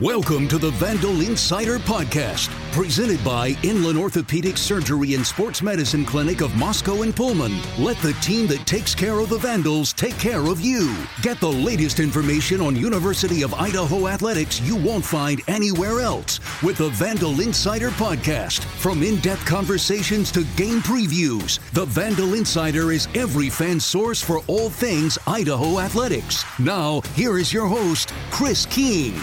Welcome to the Vandal Insider Podcast, presented by Inland Orthopedic Surgery and Sports Medicine Clinic of Moscow and Pullman. Let the team that takes care of the Vandals take care of you. Get the latest information on University of Idaho athletics you won't find anywhere else with the Vandal Insider Podcast. From in depth conversations to game previews, the Vandal Insider is every fan's source for all things Idaho athletics. Now, here is your host, Chris King.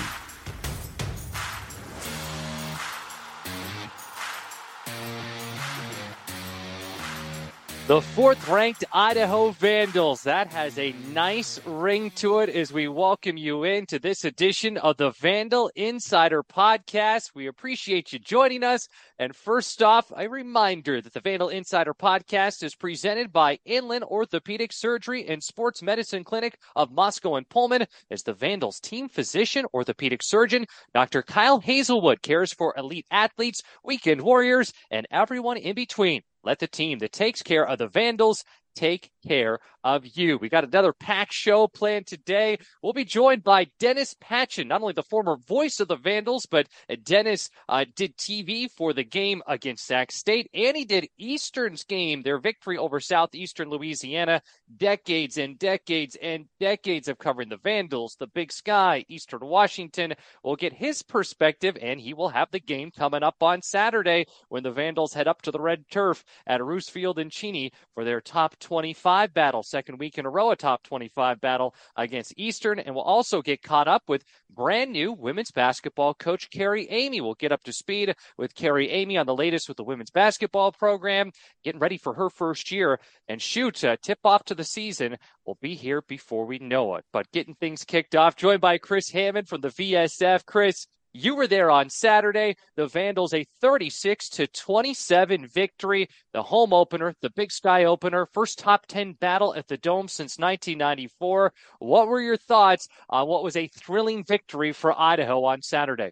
The fourth ranked Idaho Vandals. That has a nice ring to it as we welcome you into this edition of the Vandal Insider Podcast. We appreciate you joining us. And first off, a reminder that the Vandal Insider Podcast is presented by Inland Orthopedic Surgery and Sports Medicine Clinic of Moscow and Pullman. As the Vandals team physician, orthopedic surgeon, Dr. Kyle Hazelwood cares for elite athletes, weekend warriors, and everyone in between. Let the team that takes care of the Vandals take care of you. We got another pack show planned today. We'll be joined by Dennis Patchin, not only the former voice of the Vandals, but Dennis uh, did TV for the game against Sac State, and he did Eastern's game, their victory over Southeastern Louisiana. Decades and decades and decades of covering the Vandals, the Big Sky, Eastern Washington. We'll get his perspective, and he will have the game coming up on Saturday when the Vandals head up to the red turf at Roos Field in Cheney for their top 25 battle, second week in a row, a top 25 battle against Eastern. And we'll also get caught up with brand new women's basketball coach Carrie Eighmey. We'll get up to speed with Carrie Eighmey on the latest with the women's basketball program, getting ready for her first year. And shoot, uh, tip off to the season will be here before we know it. But getting things kicked off, joined by Chris Hammond from the VSF. Chris, you were there on Saturday. The Vandals a 36 to 27 victory, the home opener, the Big Sky opener, first top 10 battle at the Dome since 1994. What were your thoughts on what was a thrilling victory for Idaho on Saturday?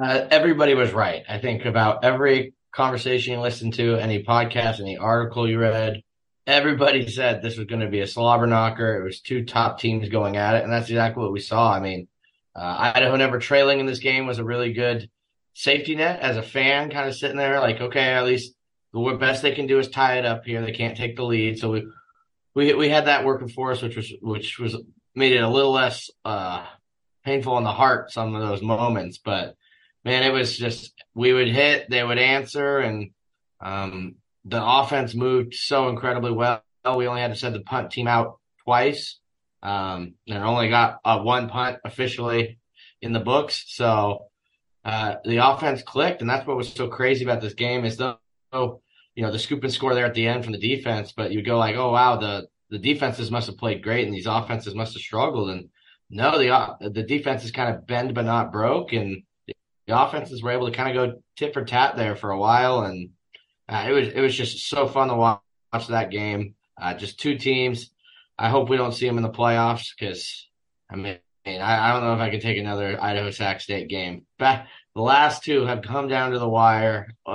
Uh, everybody was right. I think about every conversation you listened to, any podcast, any article you read, everybody said this was going to be a slobber knocker. It was two top teams going at it, and that's exactly what we saw. I mean, uh, Idaho never trailing in this game was a really good safety net as a fan, kind of sitting there like, okay, at least the best they can do is tie it up here. They can't take the lead, so we we we had that working for us, which was which was made it a little less uh, painful in the heart some of those moments. But man, it was just we would hit, they would answer, and um, the offense moved so incredibly well. We only had to send the punt team out twice, um, and only got uh, one punt officially in the books. So uh, the offense clicked, and that's what was so crazy about this game is though you know the scoop and score there at the end from the defense, but you go like, oh wow, the the defenses must have played great, and these offenses must have struggled. And no, the uh, the defenses kind of bend but not broke, and the offenses were able to kind of go tit for tat there for a while, and uh, it was it was just so fun to watch, watch that game. Uh, just two teams I hope we don't see them in the playoffs because I mean I, I, don't know if I can take another Idaho Sac State game. But the last two have come down to the wire. Uh,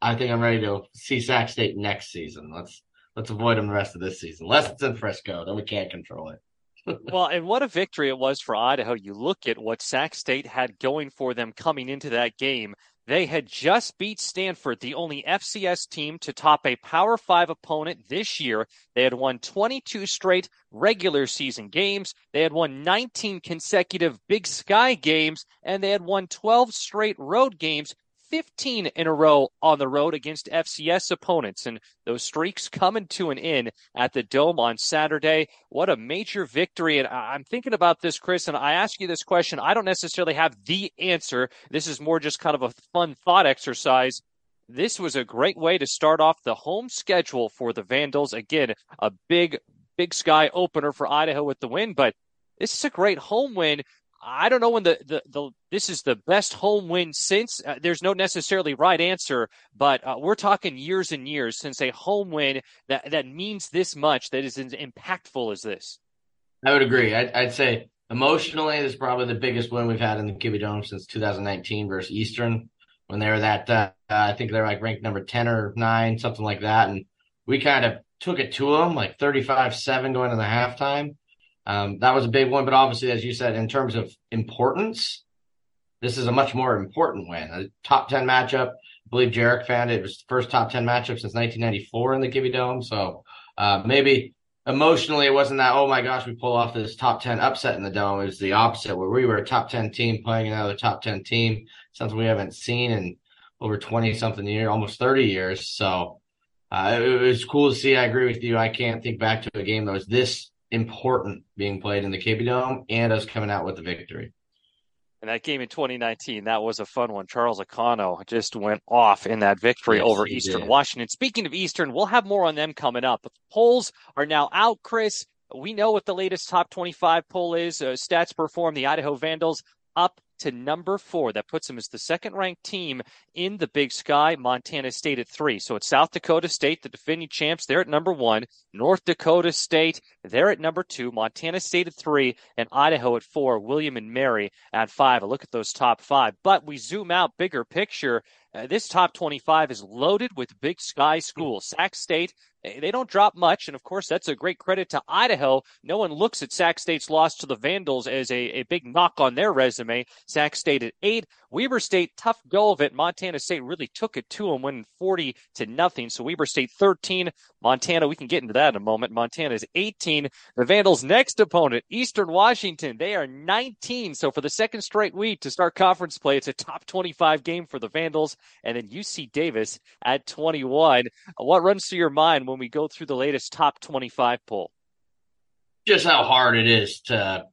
I I think I'm ready to see Sac State next season. Let's let's avoid them the rest of this season. Unless it's in Frisco, then we can't control it. well, and what a victory it was for Idaho. You look at what Sac State had going for them coming into that game. They had just beat Stanford, the only FCS team to top a Power Five opponent this year. They had won 22 straight regular season games. They had won 19 consecutive Big Sky games, and they had won 12 straight road games 15 in a row on the road against FCS opponents. And those streaks coming to an end at the Dome on Saturday. What a major victory. And I'm thinking about this, Chris, and I ask you this question. I don't necessarily have the answer. This is more just kind of a fun thought exercise. This was a great way to start off the home schedule for the Vandals. Again, a big, big sky opener for Idaho with the win, but this is a great home win I don't know when the, the, the this is the best home win since. Uh, there's no necessarily right answer, but uh, we're talking years and years since a home win that that means this much, that is as impactful as this. I would agree. I'd, I'd say emotionally, this is probably the biggest win we've had in the Kibbie Dome since 2019 versus Eastern when they were that. Uh, I think they're like ranked number 10 or nine, something like that, and we kind of took it to them like 35-7 going into the halftime um, that was a big one, but obviously, as you said, in terms of importance, this is a much more important win. A top 10 matchup. I believe Jarek found it, it was the first top 10 matchup since 1994 in the Kibbie Dome. So uh, maybe emotionally, it wasn't that, oh my gosh, we pull off this top 10 upset in the Dome. It was the opposite, where we were a top 10 team playing another top 10 team, something we haven't seen in over 20 something years, almost 30 years. So uh, it was cool to see. I agree with you. I can't think back to a game that was this important being played in the Kibbie Dome and us coming out with the victory. And that game in 2019, that was a fun one. Charles Akano just went off in that victory yes, over Eastern did. Washington. Speaking of Eastern, we'll have more on them coming up. But the polls are now out, Chris. We know what the latest top 25 poll is. Uh, stats perform the Idaho Vandals up to number four. That puts them as the second ranked team in the Big Sky. Montana State at three. So it's South Dakota State, the defending champs. They're at number one. North Dakota State, they're at number two. Montana State at three, and Idaho at four. William and Mary at five. A look at those top five. But we zoom out, bigger picture. Uh, this top 25 is loaded with Big Sky schools. Sac State, Eh, they don't drop much. And of course, that's a great credit to Idaho. No one looks at Sac State's loss to the Vandals as a, a big knock on their resume. Sac State at eight. Weber State, tough go of it. Montana State really took it to them, winning 40 to nothing. So Weber State 13. Montana, we can get into that in a moment. Montana is 18. The Vandals' next opponent, Eastern Washington, they are 19. So for the second straight week to start conference play, it's a top 25 game for the Vandals. And then UC Davis at 21. What runs through your mind when we go through the latest top 25 poll? Just how hard it is to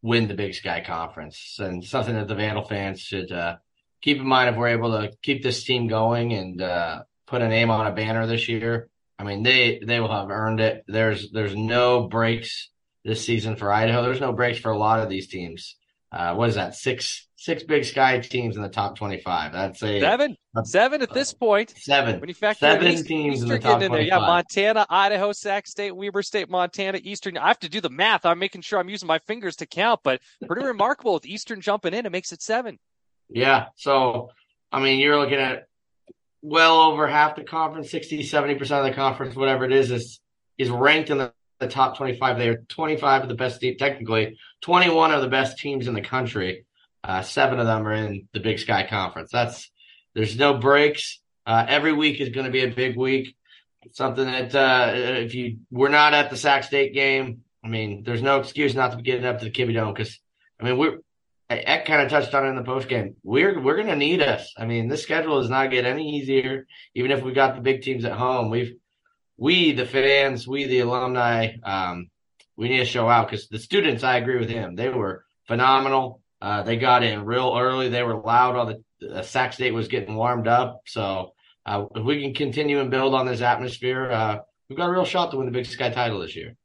win the Big Sky Conference, and something that the Vandal fans should uh, keep in mind if we're able to keep this team going and uh, put a name on a banner this year. I mean, they they will have earned it. There's there's no breaks this season for Idaho. There's no breaks for a lot of these teams. Uh, what is that? Six six Big Sky teams in the top 25. That's a seven, a, seven at this point. Seven. When you factor seven in teams Eastern in the top in there. Yeah, Montana, Idaho, Sac State, Weber State, Montana, Eastern. I have to do the math. I'm making sure I'm using my fingers to count, but pretty remarkable with Eastern jumping in. It makes it seven. Yeah. So, I mean, you're looking at well over half the conference, 60, 70% of the conference, whatever it is, is, is ranked in the, the top 25. They are 25 of the best, technically 21 of the best teams in the country. Uh, seven of them are in the Big Sky Conference. That's there's no breaks. Uh, every week is going to be a big week. something that uh, if you we're not at the Sac State game, I mean, there's no excuse not to be getting up to the Kibbie Dome because I mean we're. Eck kind of touched on it in the post game. We're we're going to need us. I mean, this schedule does not get any easier. Even if we got the big teams at home, we've we the fans, we the alumni, um, we need to show out because the students. I agree with him. They were phenomenal. Uh, they got in real early. They were loud. All the uh, Sac State was getting warmed up. So uh, if we can continue and build on this atmosphere, uh, we've got a real shot to win the Big Sky title this year.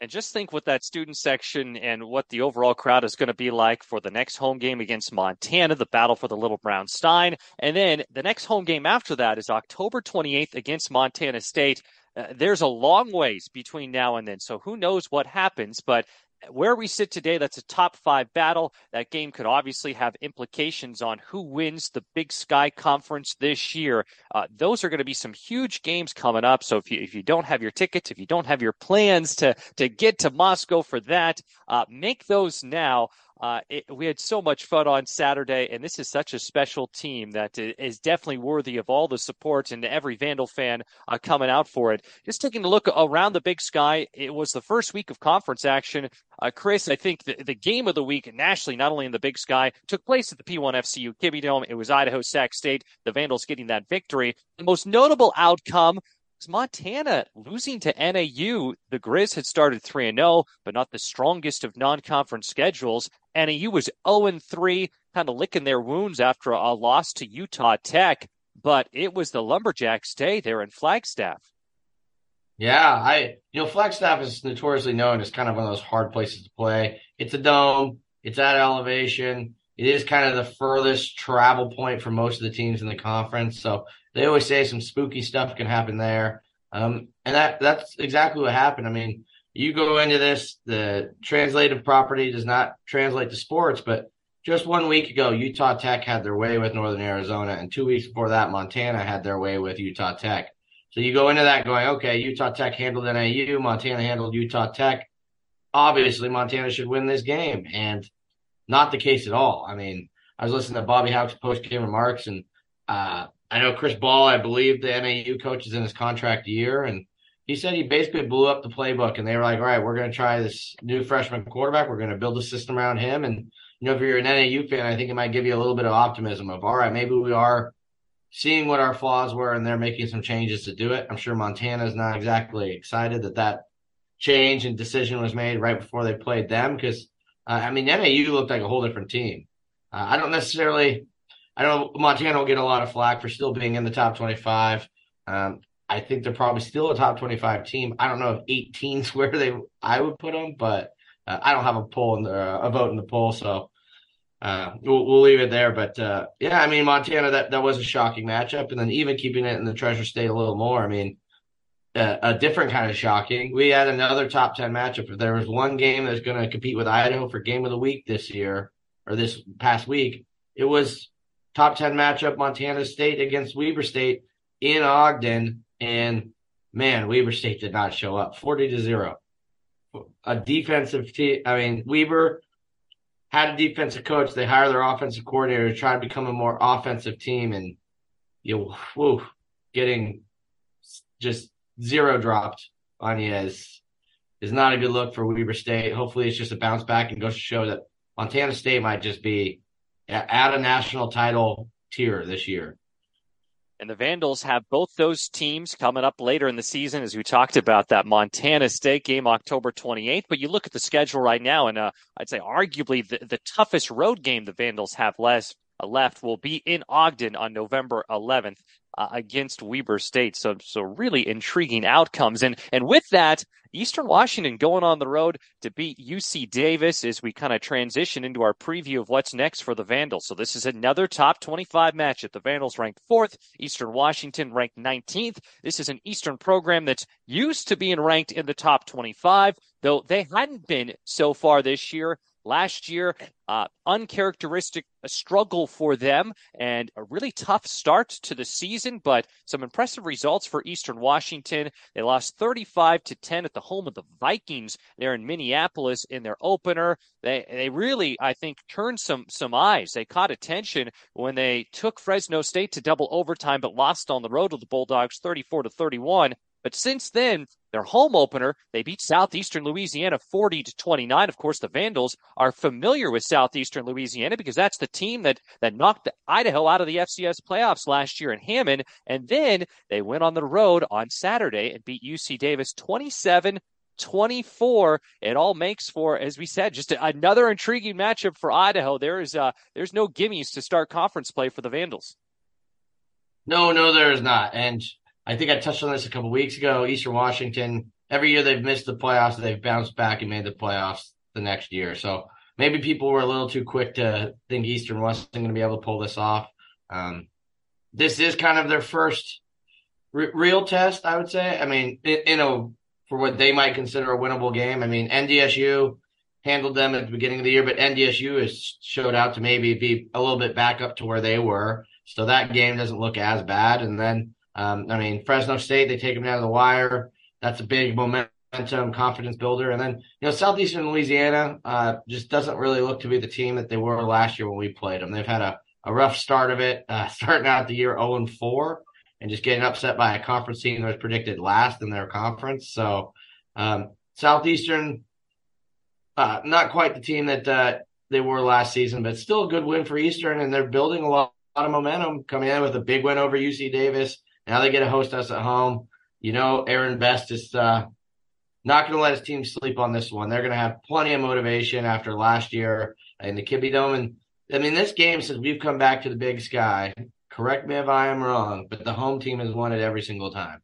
And just think what that student section and what the overall crowd is going to be like for the next home game against Montana, the battle for the Little Brown Stein. And then the next home game after that is October 28th against Montana State. Uh, there's a long ways between now and then. So who knows what happens, but where we sit today, that's a top five battle. That game could obviously have implications on who wins the Big Sky Conference this year. Uh, those are going to be some huge games coming up. So if you if you don't have your tickets, if you don't have your plans to to get to Moscow for that, uh, make those now. Uh, it, we had so much fun on Saturday, and this is such a special team that is definitely worthy of all the support and every Vandal fan uh, coming out for it. Just taking a look around the Big Sky, it was the first week of conference action. Uh, Chris, I think the, the, game of the week nationally, not only in the Big Sky, took place at the P1 FCU Kibbie Dome. It was Idaho Sac State, the Vandals getting that victory. The most notable outcome Montana losing to NAU. The Grizz had started 3 0, but not the strongest of non conference schedules. NAU was 0 3, kind of licking their wounds after a loss to Utah Tech, but it was the Lumberjacks' day there in Flagstaff. Yeah, I you know Flagstaff is notoriously known as kind of one of those hard places to play. It's a dome, it's at elevation. It is kind of the furthest travel point for most of the teams in the conference. So they always say some spooky stuff can happen there. Um, and that that's exactly what happened. I mean, you go into this, the translative property does not translate to sports, but just one week ago, Utah Tech had their way with Northern Arizona, and two weeks before that, Montana had their way with Utah Tech. So you go into that going, okay, Utah Tech handled NAU, Montana handled Utah Tech. Obviously, Montana should win this game, and not the case at all. I mean, I was listening to Bobby Hauck's post game remarks, and uh, I know Chris Ball, I believe the NAU coach is in his contract year, and he said he basically blew up the playbook, and they were like, "All right, we're going to try this new freshman quarterback. We're going to build a system around him." And you know, if you're an NAU fan, I think it might give you a little bit of optimism of, "All right, maybe we are seeing what our flaws were, and they're making some changes to do it." I'm sure Montana is not exactly excited that that change and decision was made right before they played them because uh, I mean NAU looked like a whole different team. Uh, I don't necessarily I don't know Montana will get a lot of flack for still being in the top 25. Um, I think they're probably still a top 25 team. I don't know if 18's where they I would put them, but uh, I don't have a poll in the, uh, a vote in the poll, so uh, we'll, we'll, leave it there. But uh, yeah, I mean Montana that that was a shocking matchup, and then even keeping it in the Treasure State a little more. I mean. A different kind of shocking. We had another top 10 matchup. There was one game that's going to compete with Idaho for game of the week this year or this past week, it was top 10 matchup, Montana State against Weber State in Ogden. And man, Weber State did not show up 40 to zero. A defensive team. I mean, Weber had a defensive coach. They hired their offensive coordinator to try to become a more offensive team. And you, whew, getting just zero dropped on you is, not a good look for Weber State. Hopefully it's just a bounce back and goes to show that Montana State might just be at a national title tier this year. And the Vandals have both those teams coming up later in the season, as we talked about that Montana State game October 28th. But you look at the schedule right now, and uh, I'd say arguably the, the toughest road game the Vandals have uh, left will be in Ogden on November 11th uh, against Weber State. So, so really intriguing outcomes. And and with that, Eastern Washington going on the road to beat UC Davis as we kind of transition into our preview of what's next for the Vandals. So this is another top 25 match at the Vandals ranked fourth, Eastern Washington ranked 19th. This is an Eastern program that's used to being ranked in the top 25, though they hadn't been so far this year. Last year, uh, uncharacteristic struggle for them and a really tough start to the season, but some impressive results for Eastern Washington. They lost 35 to 10 at the home of the Vikings there in Minneapolis in their opener. They they really, I think, turned some some eyes. They caught attention when they took Fresno State to double overtime, but lost on the road to the Bulldogs 34 to 31. But since then, their home opener, they beat Southeastern Louisiana 40 to 29. Of course, the Vandals are familiar with Southeastern Louisiana because that's the team that, that knocked Idaho out of the FCS playoffs last year in Hammond. And then they went on the road on Saturday and beat UC Davis 27 24. It all makes for, as we said, just another intriguing matchup for Idaho. There is uh, there's no gimmies to start conference play for the Vandals. No, no, there is not. And I think I touched on this a couple weeks ago. Eastern Washington, every year they've missed the playoffs, they've bounced back and made the playoffs the next year. So maybe people were a little too quick to think Eastern wasn't going to be able to pull this off. Um, this is kind of their first r- real test, I would say. I mean, in, a for what they might consider a winnable game. I mean, NDSU handled them at the beginning of the year, but NDSU has showed out to maybe be a little bit back up to where they were. So that game doesn't look as bad. And then um, I mean, Fresno State, they take them down to the wire. That's a big momentum, confidence builder. And then, you know, Southeastern Louisiana uh, just doesn't really look to be the team that they were last year when we played them. They've had a, a rough start of it, uh, starting out the year 0 and 4 and just getting upset by a conference team that was predicted last in their conference. So, um, Southeastern, uh, not quite the team that uh, they were last season, but still a good win for Eastern. And they're building a lot, a lot of momentum coming in with a big win over UC Davis now they get to host us at home. You know, Aaron Best is uh, not going to let his team sleep on this one. They're going to have plenty of motivation after last year in the Kibbie Dome. And I mean, this game, since we've come back to the big sky, correct me if I am wrong, but the home team has won it every single time.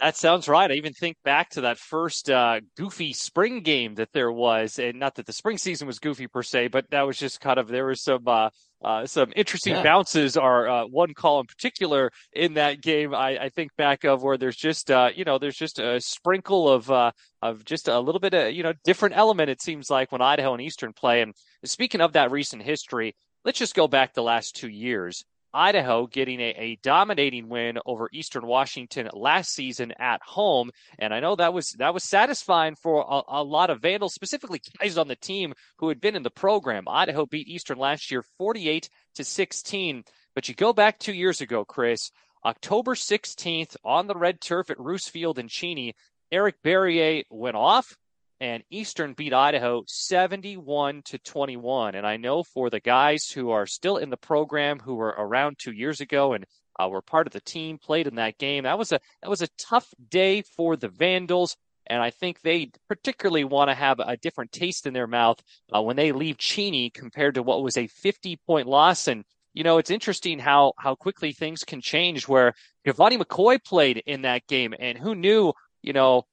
That sounds right. I even think back to that first uh, goofy spring game that there was, and not that the spring season was goofy per se, but that was just kind of there was some uh, uh, some interesting yeah. bounces. Are uh, one call in particular in that game I, I think back of where there's just uh, you know there's just a sprinkle of uh, of just a little bit of you know different element. It seems like when Idaho and Eastern play. And speaking of that recent history, let's just go back the last two years. Idaho getting a, a, dominating win over Eastern Washington last season at home, and I know that was that was satisfying for a, a, lot of Vandals, specifically guys on the team who had been in the program. Idaho beat Eastern last year, 48 to 16. But you go back two years ago, Chris, October 16th on the red turf at Roos Field in Cheney, Eric Barriere went off and Eastern beat Idaho 71 to 21. And I know for the guys who are still in the program who were around two years ago and uh, were part of the team, played in that game. That was a that was a tough day for the Vandals. And I think they particularly want to have a different taste in their mouth uh, when they leave Cheney compared to what was a 50 point loss. And, you know, it's interesting how, how quickly things can change where Gevani McCoy played in that game. And who knew, you know,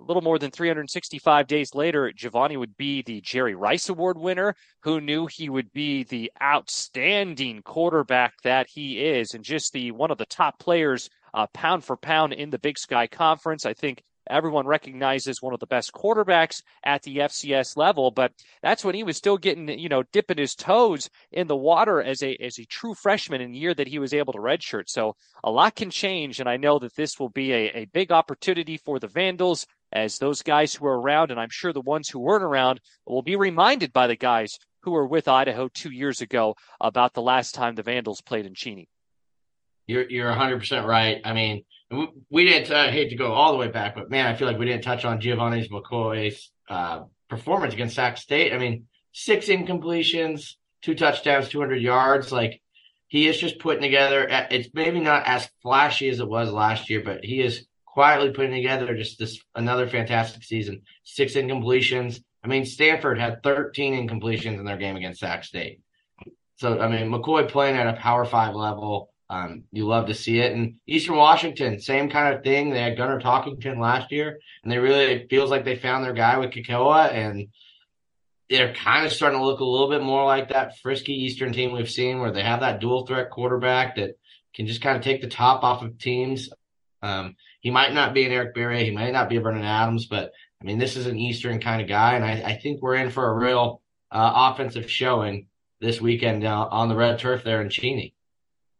a little more than 365 days later, Gevani would be the Jerry Rice Award winner. Who knew he would be the outstanding quarterback that he is, and just the one of the top players, uh, pound for pound in the Big Sky Conference. I think everyone recognizes one of the best quarterbacks at the FCS level, but that's when he was still getting, you know, dipping his toes in the water as a as a true freshman in the year that he was able to redshirt. So a lot can change, and I know that this will be a, a big opportunity for the Vandals as those guys who are around, and I'm sure the ones who weren't around will be reminded by the guys who were with Idaho two years ago about the last time the Vandals played in Cheney. You're you're 100 percent right. I mean, we, didn't. I hate to go all the way back, but man, I feel like we didn't touch on Gevani's McCoy's uh, performance against Sac State. I mean, six incompletions, two touchdowns, 200 yards. Like he is just putting together. It's maybe not as flashy as it was last year, but he is quietly putting together just this another fantastic season. Six incompletions. I mean, Stanford had 13 incompletions in their game against Sac State. So, I mean, McCoy playing at a Power Five level. Um, you love to see it. And Eastern Washington, same kind of thing. They had Gunnar Talkington last year, and they really it feels like they found their guy with Kekoa, and they're kind of starting to look a little bit more like that frisky Eastern team we've seen, where they have that dual threat quarterback that can just kind of take the top off of teams. Um, he might not be an Eric Barriere, he might not be a Vernon Adams, but I mean, this is an Eastern kind of guy, and I, I think we're in for a real uh, offensive showing this weekend uh, on the red turf there in Cheney.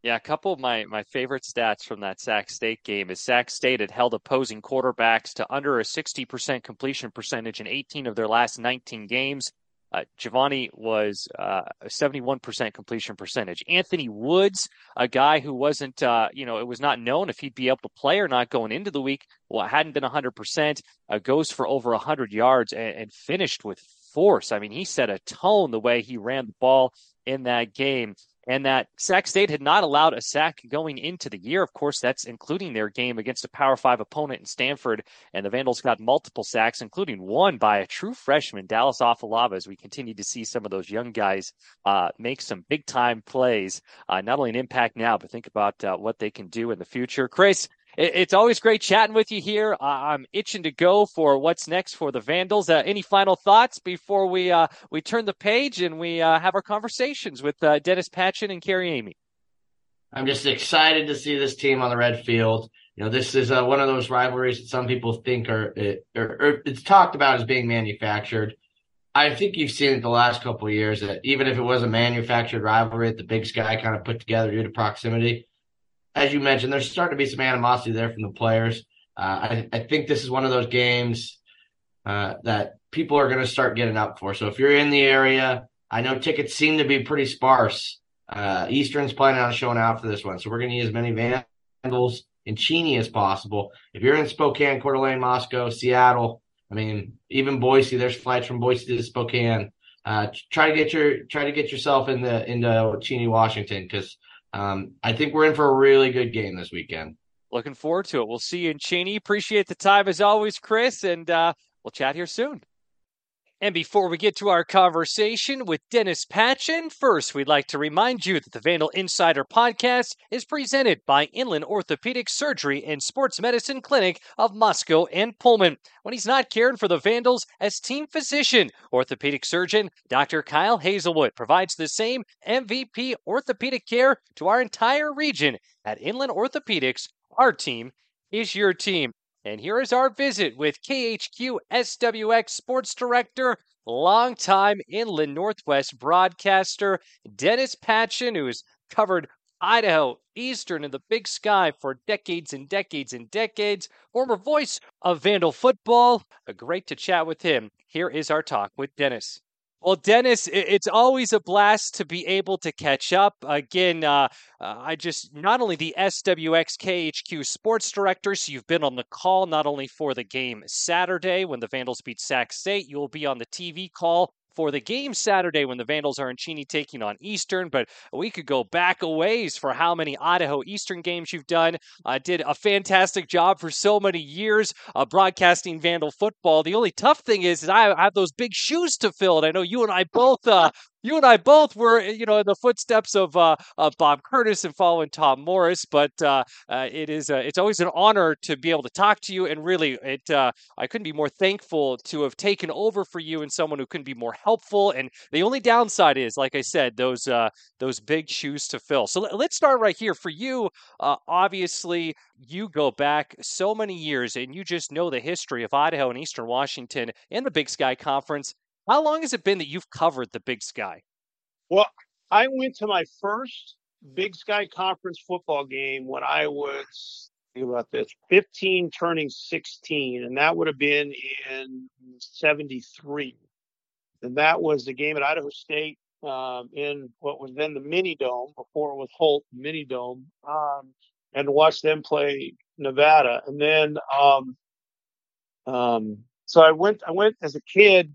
Yeah, a couple of my, my favorite stats from that Sac State game is Sac State had held opposing quarterbacks to under a 60% completion percentage in 18 of their last 19 games. Uh, Gevani was uh, a 71% completion percentage. Anthony Woods, a guy who wasn't, uh, you know, it was not known if he'd be able to play or not going into the week. Well, it hadn't been 100%, uh, goes for over 100 yards and, and finished with force. I mean, he set a tone the way he ran the ball in that game and that Sac State had not allowed a sack going into the year. Of course, that's including their game against a Power Five opponent in Stanford. And the Vandals got multiple sacks, including one by a true freshman, Dallas Afalava, as we continue to see some of those young guys uh, make some big time plays, uh, not only an impact now, but think about uh, what they can do in the future. Chris, it's always great chatting with you here. I'm itching to go for what's next for the Vandals. Uh, any final thoughts before we uh, we turn the page and we uh, have our conversations with uh, Dennis Patchin and Carrie Eighmey? I'm just excited to see this team on the red field. You know, this is one of those rivalries that some people think are, or, or it's talked about as being manufactured. I think you've seen it the last couple years that even if it was a manufactured rivalry that the Big Sky kind of put together due to proximity, as you mentioned, there's starting to be some animosity there from the players. Uh, I, I, think this is one of those games uh, that people are going to start getting up for. So if you're in the area, I know tickets seem to be pretty sparse. Uh, Eastern's planning on showing out for this one, so we're going to use as many Vandals in Cheney as possible. If you're in Spokane, Coeur d'Alene, Moscow, Seattle, I mean, even Boise, there's flights from Boise to Spokane. Uh, try to get your try to get yourself in the into Cheney, Washington, because um, I think we're in for a really good game this weekend. Looking forward to it. We'll see you in Cheney. Appreciate the time as always, Chris, and uh, we'll chat here soon. And before we get to our conversation with Dennis Patchin, first we'd like to remind you that the Vandal Insider podcast is presented by Inland Orthopedic Surgery and Sports Medicine Clinic of Moscow and Pullman. When he's not caring for the Vandals as team physician, orthopedic surgeon Dr. Kyle Hazelwood provides the same MVP orthopedic care to our entire region at Inland Orthopedics. Our team is your team. And here is our visit with KHQ SWX Sports Director, longtime Inland Northwest broadcaster Dennis Patchin, who's covered Idaho, Eastern, and the Big Sky for decades and decades and decades. Former voice of Vandal football. Great to chat with him. Here is our talk with Dennis. Well, Dennis, it's always a blast to be able to catch up. Again, uh, uh, I just not only the SWXKHQ sports director, so you've been on the call not only for the game Saturday when the Vandals beat Sac State, you'll be on the TV call for the game Saturday when the Vandals are in Cheney taking on Eastern. But we could go back a ways for how many Idaho Eastern games you've done. Uh, did a fantastic job for so many years uh, broadcasting Vandal football. The only tough thing is, is I have those big shoes to fill. And I know you and I both uh, you and I both were, you know, in the footsteps of uh, of Bob Curtis and following Tom Morris. But uh, uh, it is uh, it's always an honor to be able to talk to you, and really, it uh, I couldn't be more thankful to have taken over for you and someone who couldn't be more helpful. And the only downside is, like I said, those uh, those big shoes to fill. So let, us start right here for you. obviously, you go back so many years, and you just know the history of Idaho and Eastern Washington and the Big Sky Conference. How long has it been that you've covered the Big Sky? Well, I went to my first Big Sky Conference football game when I was think about this 15 turning 16 and that would have been in 73 and that was the game at idaho state um, in what was then the mini dome before it was holt mini dome um, and watch them play nevada and then um, um so i went i went as a kid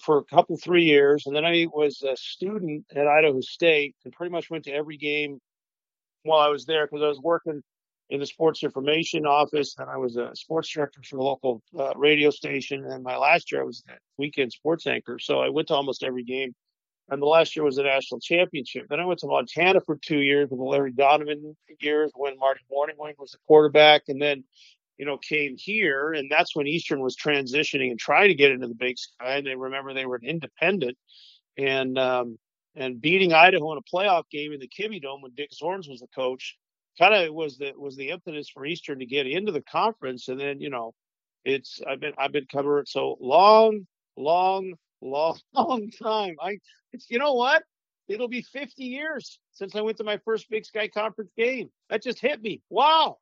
for a couple three years, and then I was a student at Idaho State and pretty much went to every game while I was there because I was working in the sports information office and I was a sports director for a local uh, radio station. And my last year I was a weekend sports anchor, so I went to almost every game. And the last year was the national championship. Then I went to Montana for two years with Larry Donovan years when Marty Mornhinweg was the quarterback, and then you know, came here, and that's when Eastern was transitioning and trying to get into the Big Sky. And they remember they were an independent, and um, and beating Idaho in a playoff game in the Kibbie Dome when Dick Zornes was the coach, kind of was the was the impetus for Eastern to get into the conference. And then you know, it's I've been I've been covering it so long, long, long, long time. I it's you know what? It'll be 50 years since I went to my first Big Sky Conference game. That just hit me. Wow.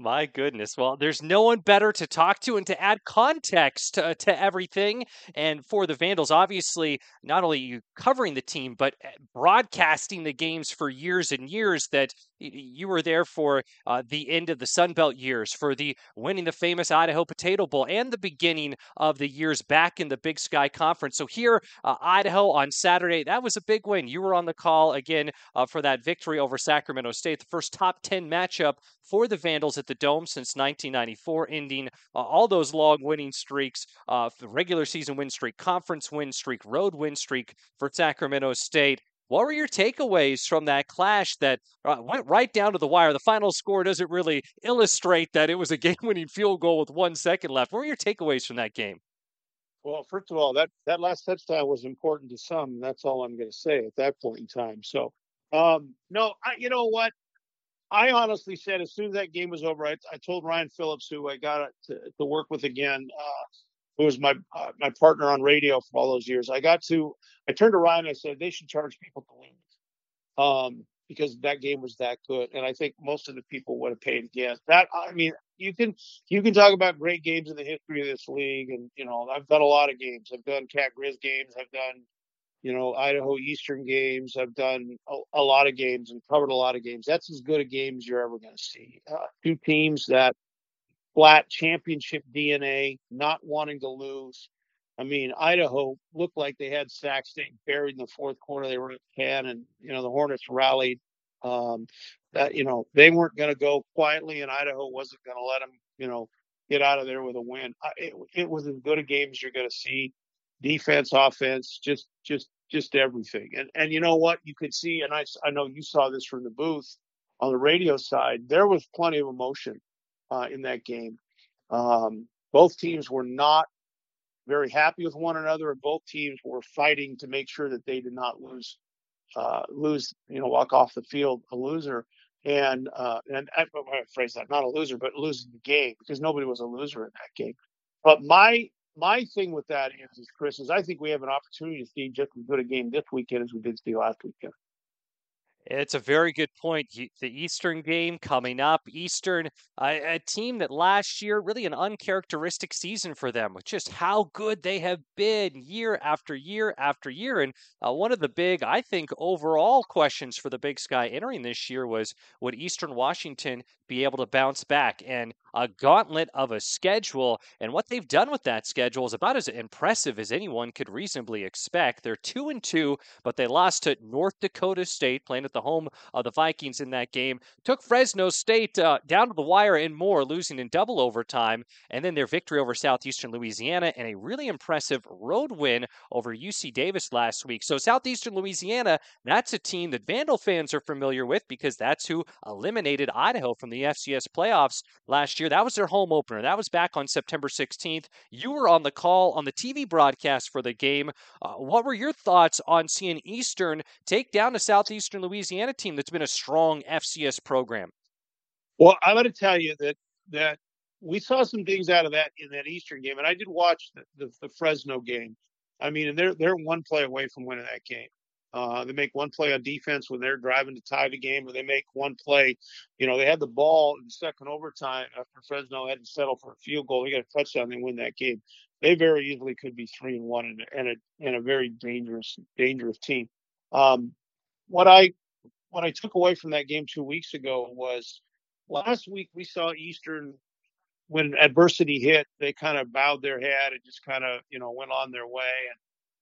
My goodness. Well, there's no one better to talk to and to add context to, to, everything. And for the Vandals, obviously, not only you covering the team, but eh, broadcasting the games for years and years that you were there for uh, the end of the Sun Belt years, for the winning the famous Idaho Potato Bowl, and the beginning of the years back in the Big Sky Conference. So here, uh, Idaho on Saturday, that was a big win. You were on the call again uh, for that victory over Sacramento State, the first top 10 matchup for the Vandals at the Dome since 1994, ending uh, all those long winning streaks, uh, regular season win streak, conference win streak, road win streak for Sacramento State. What were your takeaways from that clash that uh, went right down to the wire? The final score doesn't really illustrate that it was a game winning field goal with one second left. What were your takeaways from that game? Well, first of all, that, that last touchdown was important to some. That's all I'm going to say at that point in time. So, um, no, I, you know what? I honestly said as soon as that game was over, I, I told Ryan Phillips, who I got to, to work with again, uh, who was my uh, my partner on radio for all those years. I got to I turned to Ryan and I said they should charge people to lose, um, because that game was that good, and I think most of the people would have paid again. That I mean, you can you can talk about great games in the history of this league, and you know I've done a lot of games. I've done Cat Grizz games. I've done you know Idaho Eastern games. I've done a, a lot of games and covered a lot of games. That's as good a game as you're ever going to see. Uh, two teams that flat championship DNA, not wanting to lose. I mean, Idaho looked like they had Sac State buried in the fourth quarter. They were at 10, and, you know, the Hornets rallied. Um, that, you know, they weren't going to go quietly, and Idaho wasn't going to let them, you know, get out of there with a win. It, it was as good a game as you're going to see. Defense, offense, just, just, just everything. And, and you know what? You could see, and I, I know you saw this from the booth on the radio side, there was plenty of emotion uh, in that game. Um, both teams were not very happy with one another, and both teams were fighting to make sure that they did not lose, uh, lose, you know, walk off the field a loser. And uh, and I, I phrase that not a loser, but losing the game because nobody was a loser in that game. But my my thing with that is, is Chris, is I think we have an opportunity to see just as good a game this weekend as we did see last weekend. It's a very good point. The Eastern game coming up. Eastern, a, a, team that last year, really an uncharacteristic season for them, with just how good they have been year after year after year. And uh, one of the big, I think, overall questions for the Big Sky entering this year was would Eastern Washington be able to bounce back? And a gauntlet of a schedule. And what they've done with that schedule is about as impressive as anyone could reasonably expect. They're two and two, but they lost to North Dakota State, playing at the home of the Vikings in that game. Took Fresno State uh, down to the wire and more, losing in double overtime. And then their victory over Southeastern Louisiana and a really impressive road win over UC Davis last week. So Southeastern Louisiana, that's a team that Vandal fans are familiar with because that's who eliminated Idaho from the FCS playoffs last year. That was their home opener. That was back on September 16th. You were on the call on the TV broadcast for the game. Uh, what were your thoughts on seeing Eastern take down a Southeastern Louisiana team that's been a strong FCS program? Well, I'm going to tell you that that we saw some things out of that in that Eastern game, and I did watch the, the, the Fresno game. I mean, and they're they're one play away from winning that game. Uh, they make one play on defense when they're driving to tie the game, or they make one play. You know, they had the ball in second overtime after Fresno had to settle for a field goal. They got a touchdown, they win that game. They very easily could be three and one and, and a and a very dangerous dangerous team. Um, what I what I took away from that game two weeks ago was last week we saw Eastern when adversity hit, they kind of bowed their head and just kind of you know went on their way and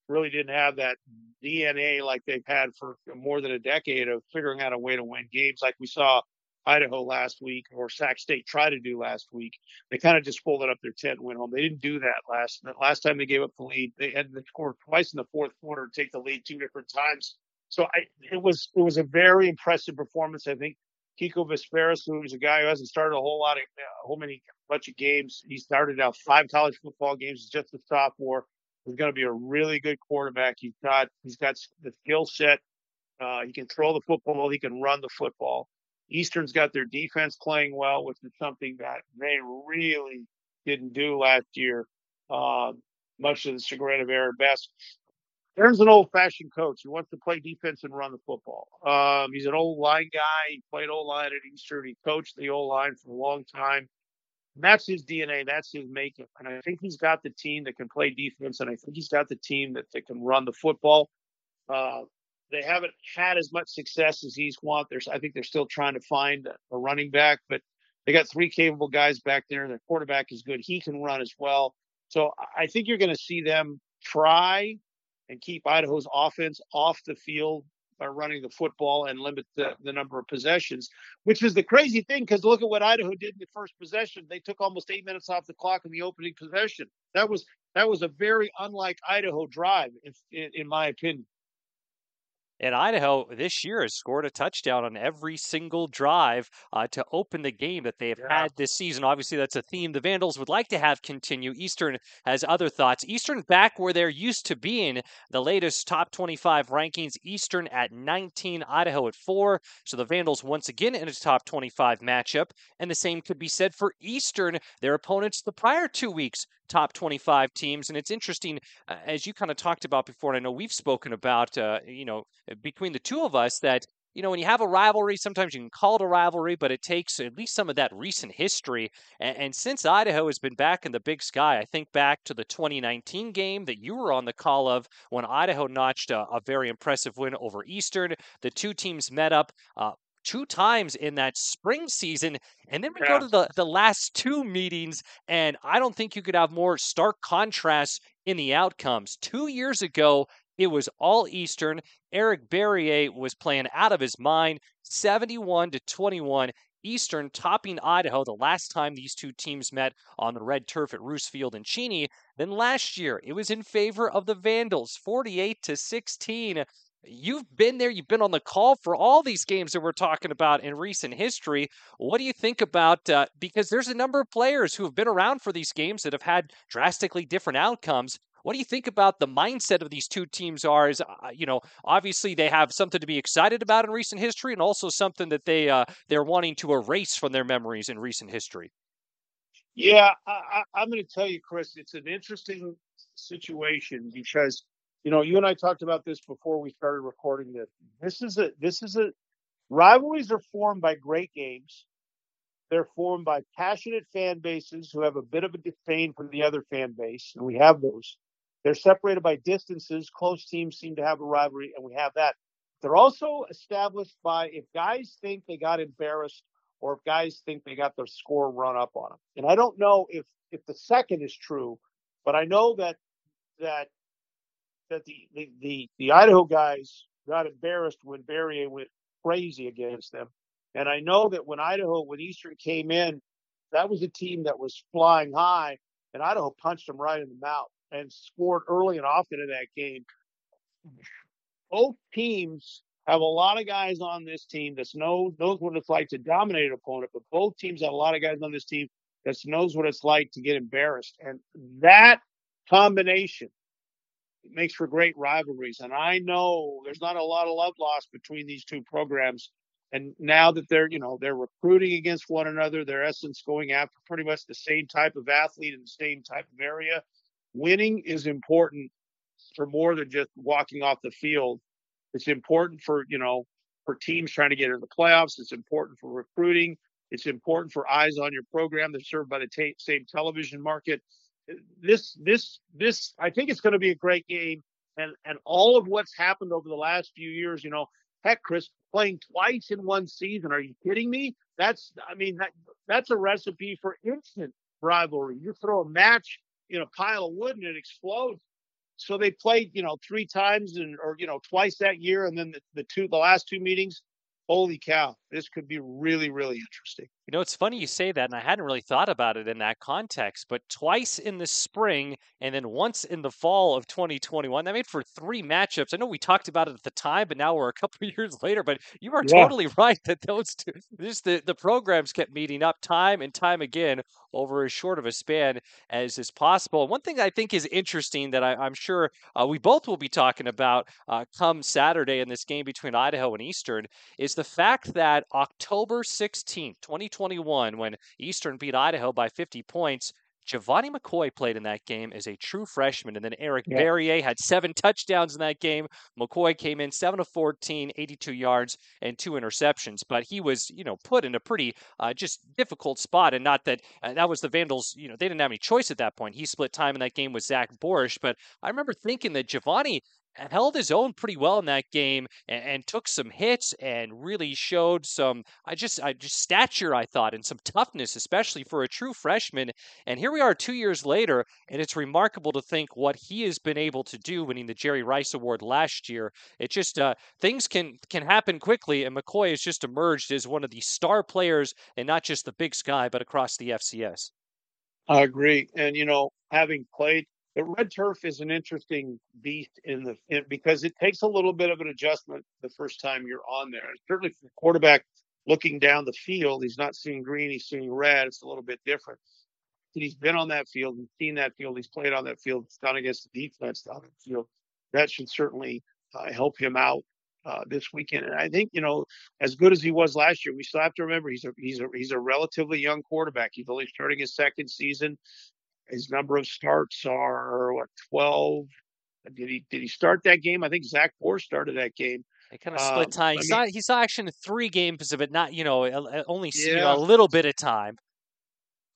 really didn't have that DNA like they've had for more than a decade of figuring out a way to win games, like we saw Idaho last week or Sac State try to do last week. They kind of just folded up their tent and went home. They didn't do that last last time they gave up the lead. They had to score twice in the fourth quarter, to take the lead two different times. So I, it was it was a very impressive performance. I think Kekoa Visperas, who's a guy who hasn't started a whole lot of a whole many bunch of games. He started out five college football games, just a sophomore. He's going to be a really good quarterback. He's got he's got the skill set. Uh, he can throw the football. He can run the football. Eastern's got their defense playing well, which is something that they really didn't do last year, uh, much to the chagrin of Aaron Best. Aaron's an old-fashioned coach. He wants to play defense and run the football. Um, he's an old line guy. He played old line at Eastern. He coached the old line for a long time that's his DNA. That's his makeup. And I think he's got the team that can play defense, and I think he's got the team that, that can run the football. Uh, they haven't had as much success as he's want. There's, I think they're still trying to find a, a running back, but they got three capable guys back there. Their quarterback is good. He can run as well. So I think you're going to see them try and keep Idaho's offense off the field by running the football and limit the, the number of possessions, which is the crazy thing because look at what Idaho did in the first possession. They took almost eight minutes off the clock in the opening possession. That was that was a very unlike Idaho drive, in, in my opinion. And Idaho this year has scored a touchdown on every single drive uh, to open the game that they have yeah. had this season. Obviously, that's a theme the Vandals would like to have continue. Eastern has other thoughts. Eastern back where they're used to being. The latest top 25 rankings Eastern at 19, Idaho at 4. So the Vandals once again in a top 25 matchup. And the same could be said for Eastern, their opponents the prior two weeks top 25 teams. And it's interesting, uh, as you kind of talked about before, and I know we've spoken about, uh, you know, between the two of us, that you know, when you have a rivalry, sometimes you can call it a rivalry, but it takes at least some of that recent history. And, and, since Idaho has been back in the big sky, I think back to the 2019 game that you were on the call of when Idaho notched a, a very impressive win over Eastern. The two teams met up. Uh, two times in that spring season. And then we yeah. go to the, the last two meetings, and I don't think you could have more stark contrasts in the outcomes. Two years ago, it was all Eastern. Eric Barriere was playing out of his mind, 71 to 21. Eastern topping Idaho the last time these two teams met on the red turf at Roos Field in Cheney. Then last year, it was in favor of the Vandals, 48 to 16. You've been there, you've been on the call for all these games that we're talking about in recent history. What do you think about uh, because there's a number of players who have been around for these games that have had drastically different outcomes. What do you think about the mindset of these two teams are is uh, you know obviously they have something to be excited about in recent history and also something that they uh, they're wanting to erase from their memories in recent history. Yeah, I, I'm going to tell you, Chris, it's an interesting situation because you know, you and I talked about this before we started recording this. This is a this is a rivalries are formed by great games. They're formed by passionate fan bases who have a bit of a disdain for the other fan base, and we have those. They're separated by distances. Close teams seem to have a rivalry, and we have that. They're also established by if guys think they got embarrassed or if guys think they got their score run up on them. And I don't know if if the second is true, but I know that that that the the the, the Idaho guys got embarrassed when Barriere went crazy against them. And I know that when Idaho, when Eastern came in, that was a team that was flying high, and Idaho punched them right in the mouth and scored early and often in that game. Both teams have a lot of guys on this team that knows knows what it's like to dominate an opponent, but both teams have a lot of guys on this team that knows what it's like to get embarrassed, and that combination makes for great rivalries. And I know there's not a lot of love lost between these two programs. And now that they're, you know, they're recruiting against one another, their essence going after pretty much the same type of athlete in the same type of area. Winning is important for more than just walking off the field. It's important for, you know, for teams trying to get into the playoffs. It's important for recruiting. It's important for eyes on your program. They're served by the t- same television market this this this I think it's going to be a great game, and and all of what's happened over the last few years, you know, heck, Chris playing twice in one season. Are you kidding me? That's I mean that that's a recipe for instant rivalry. You throw a match in a pile of wood and it explodes. So they played, you know, three times and or you know twice that year, and then the, the two the last two meetings. Holy cow! This could be really really interesting. You know, it's funny you say that, and I hadn't really thought about it in that context. But twice in the spring and then once in the fall of 2021, that made for three matchups. I know we talked about it at the time, but now we're a couple years later. But you are yeah. totally right that those two, just the, the programs kept meeting up time and time again over as short of a span as is possible. One thing I think is interesting that I, am sure uh, we both will be talking about uh, come Saturday in this game between Idaho and Eastern is the fact that October 16th, 2021 when Eastern beat Idaho by 50 points. Gevani McCoy played in that game as a true freshman, and then Eric yeah. Barriere had seven touchdowns in that game. McCoy came in seven of 14, 82 yards, and two interceptions. But he was, you know, put in a pretty uh, just difficult spot, and not that uh, that was the Vandals. You know, they didn't have any choice at that point. He split time in that game with Zach Borisch, but I remember thinking that Gevani held his own pretty well in that game and, and, took some hits and really showed some I just I just stature I thought and some toughness especially for a true freshman. And here we are 2 years later and it's remarkable to think what he has been able to do winning the Jerry Rice award last year. It just uh, things can can happen quickly and McCoy has just emerged as one of the star players and not just the big sky but across the FCS I agree. And you know having played the red turf is an interesting beast in the in, because it takes a little bit of an adjustment the first time you're on there. certainly for the quarterback looking down the field, he's not seeing green, he's seeing red. It's a little bit different. And he's been on that field and seen that field. He's played on that field. It's done against the defense down the field. That should certainly uh, help him out uh, this weekend. And I think you know, as good as he was last year, we still have to remember he's a he's a he's a relatively young quarterback. He's only starting his second season. His number of starts are what twelve. Did he did he start that game? I think Zach Moore started that game. They kind of split um, time. He saw he saw action in three games of it, not you know only yeah. you know, a little bit of time.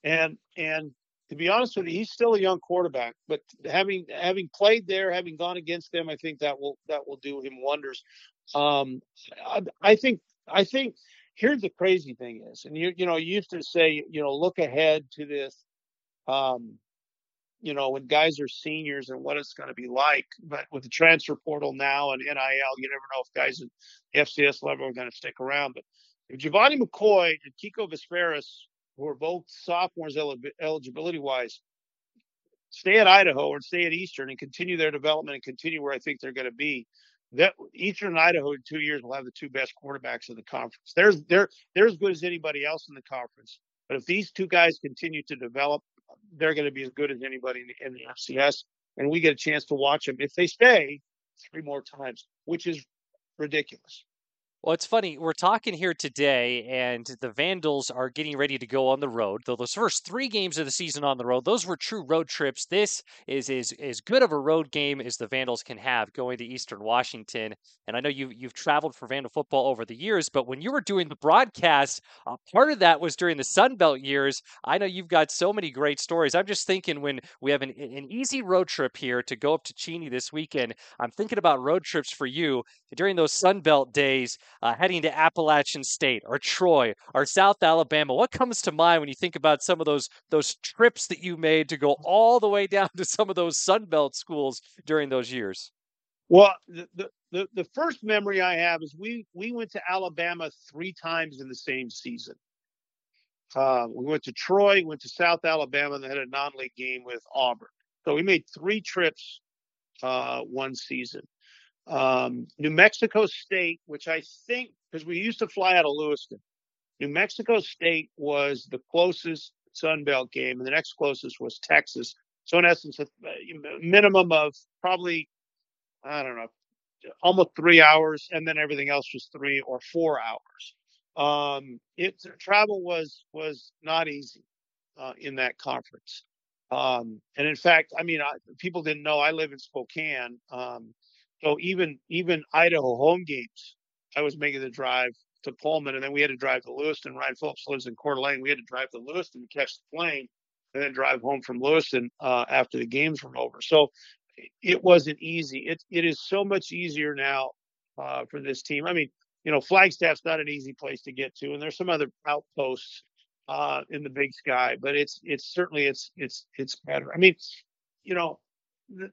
And and to be honest with you, he's still a young quarterback. But having having played there, having gone against them, I think that will that will do him wonders. Um, I, I think I think here's the crazy thing is, and you you know you used to say you know look ahead to this um, you know, when guys are seniors and what it's going to be like. But with the transfer portal now and NIL, you never know if guys at FCS level are going to stick around. But if Gevani McCoy and Kekoa Visperas, who are both sophomores eligibility wise, stay at Idaho or stay at Eastern and continue their development and continue where I think they're going to be, that Eastern and Idaho in two years will have the two best quarterbacks in the conference. They're they're they're as good as anybody else in the conference. But if these two guys continue to develop they're going to be as good as anybody in the, in the FCS, and we get a chance to watch them if they stay three more times, which is ridiculous. Well, it's funny. We're talking here today, and the Vandals are getting ready to go on the road. Though those first three games of the season on the road, those were true road trips. This is is as good of a road game as the Vandals can have going to Eastern Washington. And I know you you've traveled for Vandal football over the years, but when you were doing the broadcast, uh, part of that was during the Sun Belt years. I know you've got so many great stories. I'm just thinking when we have an, an easy road trip here to go up to Cheney this weekend, I'm thinking about road trips for you during those Sun Belt days uh, heading to Appalachian State or Troy or South Alabama? What comes to mind when you think about some of those those trips that you made to go all the way down to some of those Sun Belt schools during those years? Well, the, the, the first memory I have is we we went to Alabama three times in the same season. Uh, we went to Troy, went to South Alabama, and had a non-league game with Auburn. So we made three trips uh, one season. Um, New Mexico State, which I think, because we used to fly out of Lewiston, New Mexico State was the closest Sun Belt game, and the next closest was Texas. So, in essence, a minimum of probably, I don't know, almost three hours, and then everything else was three or four hours. Um, it travel was was not easy uh, in that conference. Um, and in fact, I mean, I, people didn't know I live in Spokane. Um, so even even Idaho home games, I was making the drive to Pullman, and then we had to drive to Lewiston. Ryan Phillips lives in Coeur d'Alene. We had to drive to Lewiston to catch the plane, and then drive home from Lewiston uh, after the games were over. So it wasn't easy. It it is so much easier now uh, for this team. I mean, you know, Flagstaff's not an easy place to get to, and there's some other outposts uh, in the Big Sky, but it's it's certainly it's it's it's better. I mean, you know,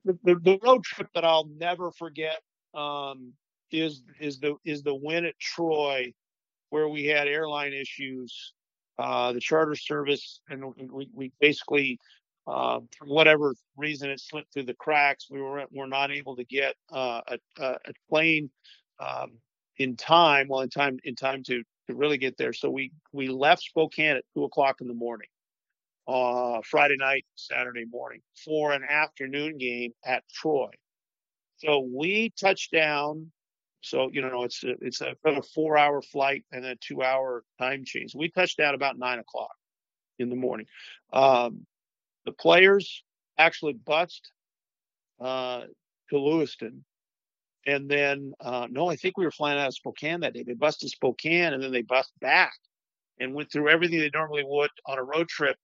the, the, road trip that I'll never forget um, is is the is the win at Troy, where we had airline issues. Uh, the charter service, and we, we basically, uh, for whatever reason, it slipped through the cracks. We were were not able to get uh, a, a, plane um, in time. Well, in time in time to to really get there. So we we left Spokane at two o'clock in the morning uh, Friday night, Saturday morning for an afternoon game at Troy. So we touched down. So you know it's a, it's a, a four hour flight and a two hour time change. We touched down about nine o'clock in the morning. Um, the players actually bused uh, to Lewiston, and then uh, no, I think we were flying out of Spokane that day. They busted Spokane and then they bust back and went through everything they normally would on a road trip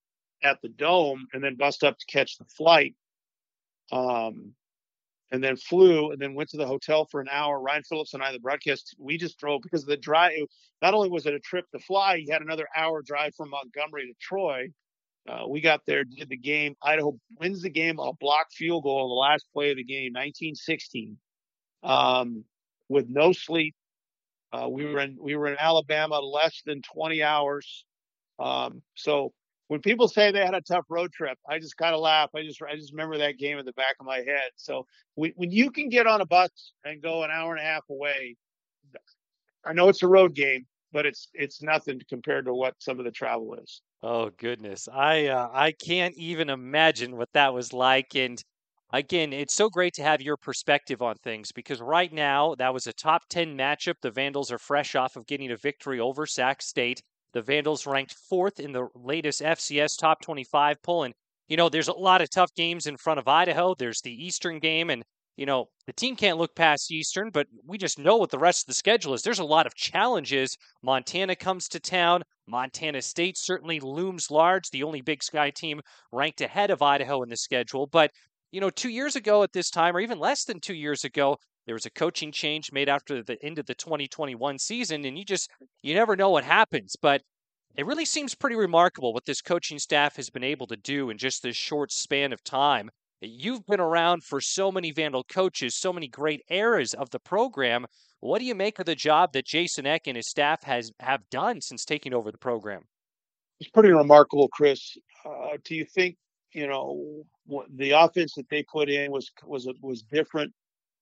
at the dome and then bust up to catch the flight. Um, and then flew and then went to the hotel for an hour. Ryan Phillips and I, the broadcast, we just drove because the drive, not only was it a trip to fly, he had another hour drive from Montgomery to Troy. Uh, we got there, did the game. Idaho wins the game a block field goal on the last play of the game, 1916, um, with no sleep. Uh, we were in we were in Alabama less than 20 hours. Um, so when people say they had a tough road trip, I just kind of laugh. I just I just remember that game in the back of my head. So when, when you can get on a bus and go an hour and a half away, I know it's a road game, but it's it's nothing compared to what some of the travel is. Oh goodness, I uh, I can't even imagine what that was like. And again, it's so great to have your perspective on things because right now that was a top ten matchup. The Vandals are fresh off of getting a victory over Sac State. The Vandals ranked fourth in the latest FCS top 25 poll. And, you know, there's a lot of tough games in front of Idaho. There's the Eastern game. And, you know, the team can't look past Eastern, but we just know what the rest of the schedule is. There's a lot of challenges. Montana comes to town. Montana State certainly looms large, the only Big Sky team ranked ahead of Idaho in the schedule. But, you know, two years ago at this time, or even less than two years ago, there was a coaching change made after the end of the 2021 season, and you just you never know what happens. But it really seems pretty remarkable what this coaching staff has been able to do in just this short span of time. You've been around for so many Vandal coaches, so many great eras of the program. What do you make of the job that Jason Eck and his staff has have done since taking over the program? It's pretty remarkable, Chris. Uh, do you think you know the offense that they put in was was was different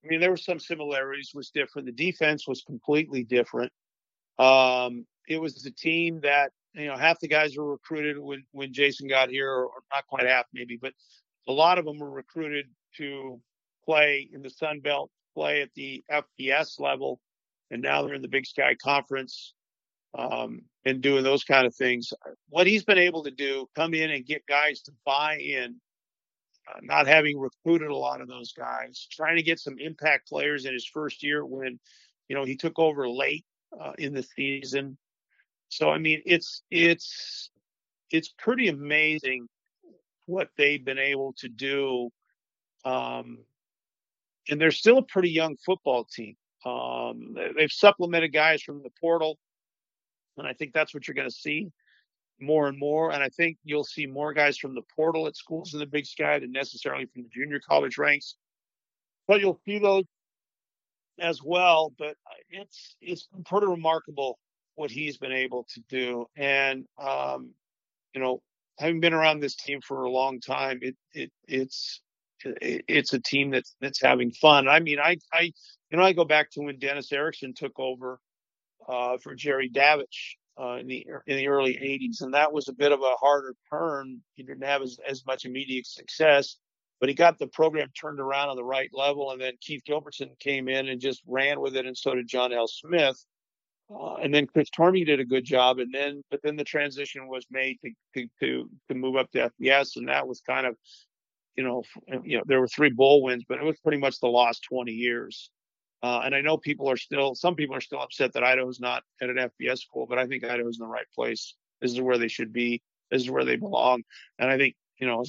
I mean, there were some similarities, was different. The defense was completely different. Um, it was a team that, you know, half the guys were recruited when, when Jason got here, or, or not quite half maybe, but a lot of them were recruited to play in the Sun Belt, play at the FBS level. and now they're in the Big Sky Conference um, and doing those kind of things. What he's been able to do, come in and get guys to buy in, uh, not having recruited a lot of those guys, trying to get some impact players in his first year when, you know, he took over late uh, in the season. So I mean, it's it's it's pretty amazing what they've been able to do. Um, and they're still a pretty young football team. Um, they've supplemented guys from the portal, and I think that's what you're going to see more and more. And I think you'll see more guys from the portal at schools in the Big Sky than necessarily from the junior college ranks. But you'll see those as well. But it's it's pretty remarkable what he's been able to do. And um, you know, having been around this team for a long time, it it it's it's a team that's that's having fun. I mean, I I you know I go back to when Dennis Erickson took over uh, for Jerry Davitch uh, in the in the early '80s, and that was a bit of a harder turn. He didn't have as, as much immediate success, but he got the program turned around on the right level. And then Keith Gilbertson came in and just ran with it, and so did John L. Smith. Uh, and then Chris Tormey did a good job, and then but then the transition was made to to to, to move up to FBS, and that was kind of, you know, you know there were three bowl wins, but it was pretty much the last 20 years. Uh, and I know people are still, some people are still upset that Idaho's not at an FBS school, but I think Idaho's in the right place. This is where they should be. This is where they belong. And I think, you know,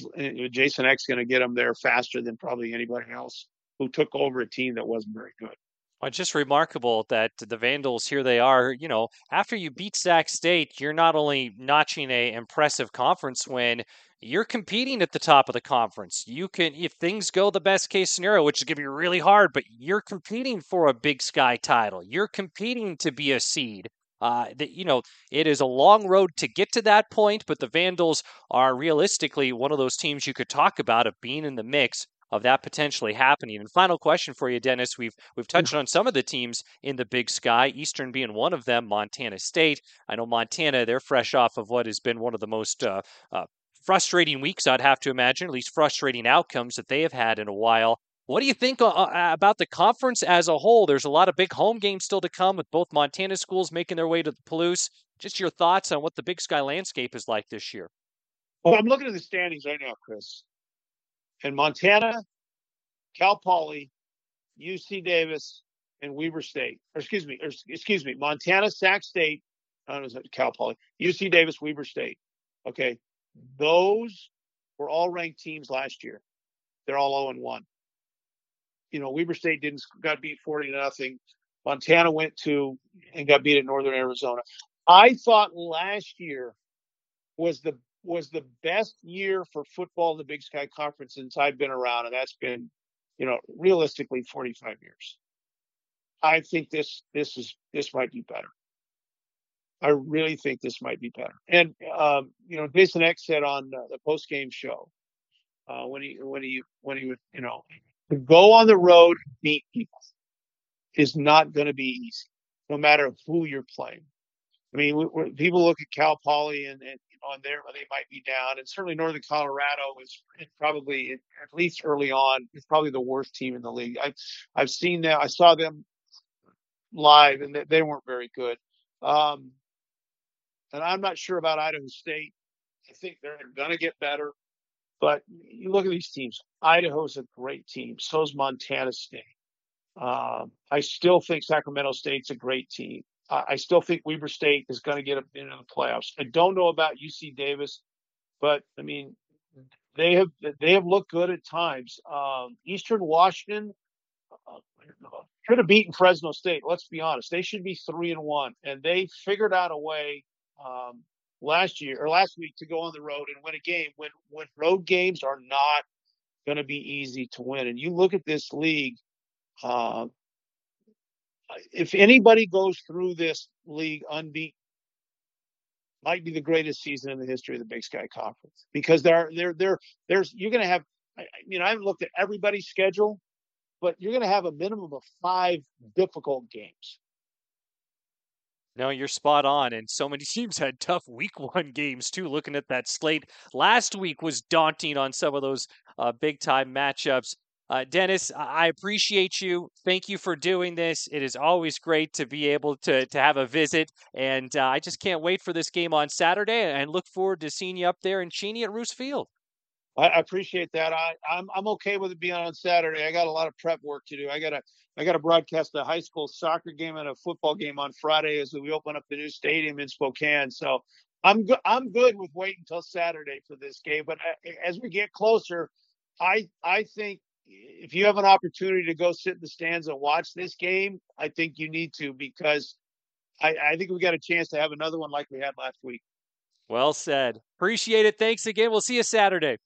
Jason Eck's going to get them there faster than probably anybody else who took over a team that wasn't very good. Well, just remarkable that the Vandals here they are. You know, after you beat Sac State, you're not only notching a impressive conference win, you're competing at the top of the conference. You can, if things go the best case scenario, which is going to be really hard, but you're competing for a Big Sky title. You're competing to be a seed. Uh, that you know, it is a long road to get to that point, but the Vandals are realistically one of those teams you could talk about of being in the mix of that potentially happening. And final question for you, Dennis. We've we've touched on some of the teams in the Big Sky, Eastern being one of them. Montana State. I know Montana. They're fresh off of what has been one of the most uh, uh, frustrating weeks, I'd have to imagine, at least frustrating outcomes that they have had in a while. What do you think uh, uh, about the conference as a whole? There's a lot of big home games still to come with both Montana schools making their way to the Palouse. Just your thoughts on what the Big Sky landscape is like this year. Well, I'm looking at the standings right now, Chris. And Montana, Cal Poly, UC Davis, and Weber State. Or excuse me, or, excuse me, Montana, Sac State, I don't know, Cal Poly, UC Davis, Weber State. Okay, those were all ranked teams last year. They're all 0 1. You know, Weber State didn't got beat 40 to nothing. Montana went to and got beat at Northern Arizona. I thought last year was the was the best year for football in the Big Sky Conference since I've been around, and that's been, you know, realistically 45 years. I think this this is this might be better. I really think this might be better. And um, you know, Jason Eck said on uh, the post game show uh, when he when he when he would you know to go on the road beat people is not going to be easy, no matter who you're playing. I mean, we, people look at Cal Poly and, and you know, on there they might be down, and certainly Northern Colorado is probably at least early on is probably the worst team in the league. I I've seen that. I saw them live, and they, they weren't very good. Um, and I'm not sure about Idaho State. I think they're going to get better. But you look at these teams. Idaho's a great team. So is Montana State. Um, I still think Sacramento State's a great team. I, I still think Weber State is going to get into the playoffs. I don't know about UC Davis, but I mean, they have they have looked good at times. Um, Eastern Washington uh, should have beaten Fresno State. Let's be honest; they should be three and one, and they figured out a way um, last year or last week to go on the road and win a game when when road games are not going to be easy to win. And you look at this league. Uh, if anybody goes through this league unbeaten, might be the greatest season in the history of the Big Sky Conference because there, there, there, there's you're going to have. I mean, I haven't looked at everybody's schedule, but you're going to have a minimum of five difficult games. No, you're spot on. And so many teams had tough week one games, too. Looking at that slate last week was daunting on some of those uh, big time matchups. Uh, Dennis, I appreciate you. Thank you for doing this. It is always great to be able to to have a visit, and uh, I just can't wait for this game on Saturday, and look forward to seeing you up there in Cheney at Roos Field. I, appreciate that. I, I'm I'm okay with it being on Saturday. I got a lot of prep work to do. I got to I got to broadcast a high school soccer game and a football game on Friday as we open up the new stadium in Spokane. So I'm good. I'm good with waiting until Saturday for this game. But uh, as we get closer, I I think if you have an opportunity to go sit in the stands and watch this game, I think you need to because I, I think we got a chance to have another one like we had last week. Well said. Appreciate it. Thanks again. We'll see you Saturday.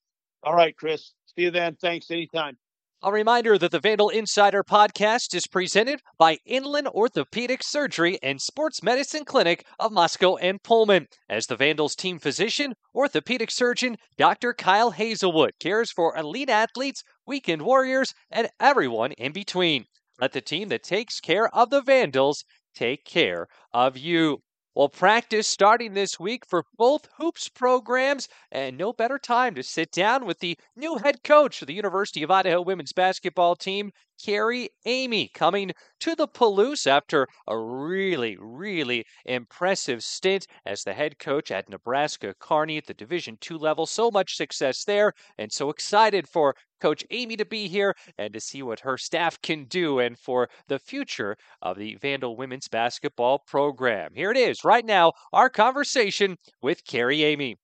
All right, Chris. See you then. Thanks. Anytime. A reminder that the Vandal Insider podcast is presented by Inland Orthopedic Surgery and Sports Medicine Clinic of Moscow and Pullman. As the Vandals team physician, orthopedic surgeon Dr. Kyle Hazelwood cares for elite athletes, weekend warriors, and everyone in between. Let the team that takes care of the Vandals take care of you. Well, practice starting this week for both hoops programs, and no better time to sit down with the new head coach of the University of Idaho women's basketball team, Carrie Eighmey coming to the Palouse after a really, really impressive stint as the head coach at Nebraska Kearney at the Division II level. So much success there, and so excited for Coach Eighmey to be here and to see what her staff can do and for the future of the Vandal women's basketball program. Here it is right now, our conversation with Carrie Eighmey.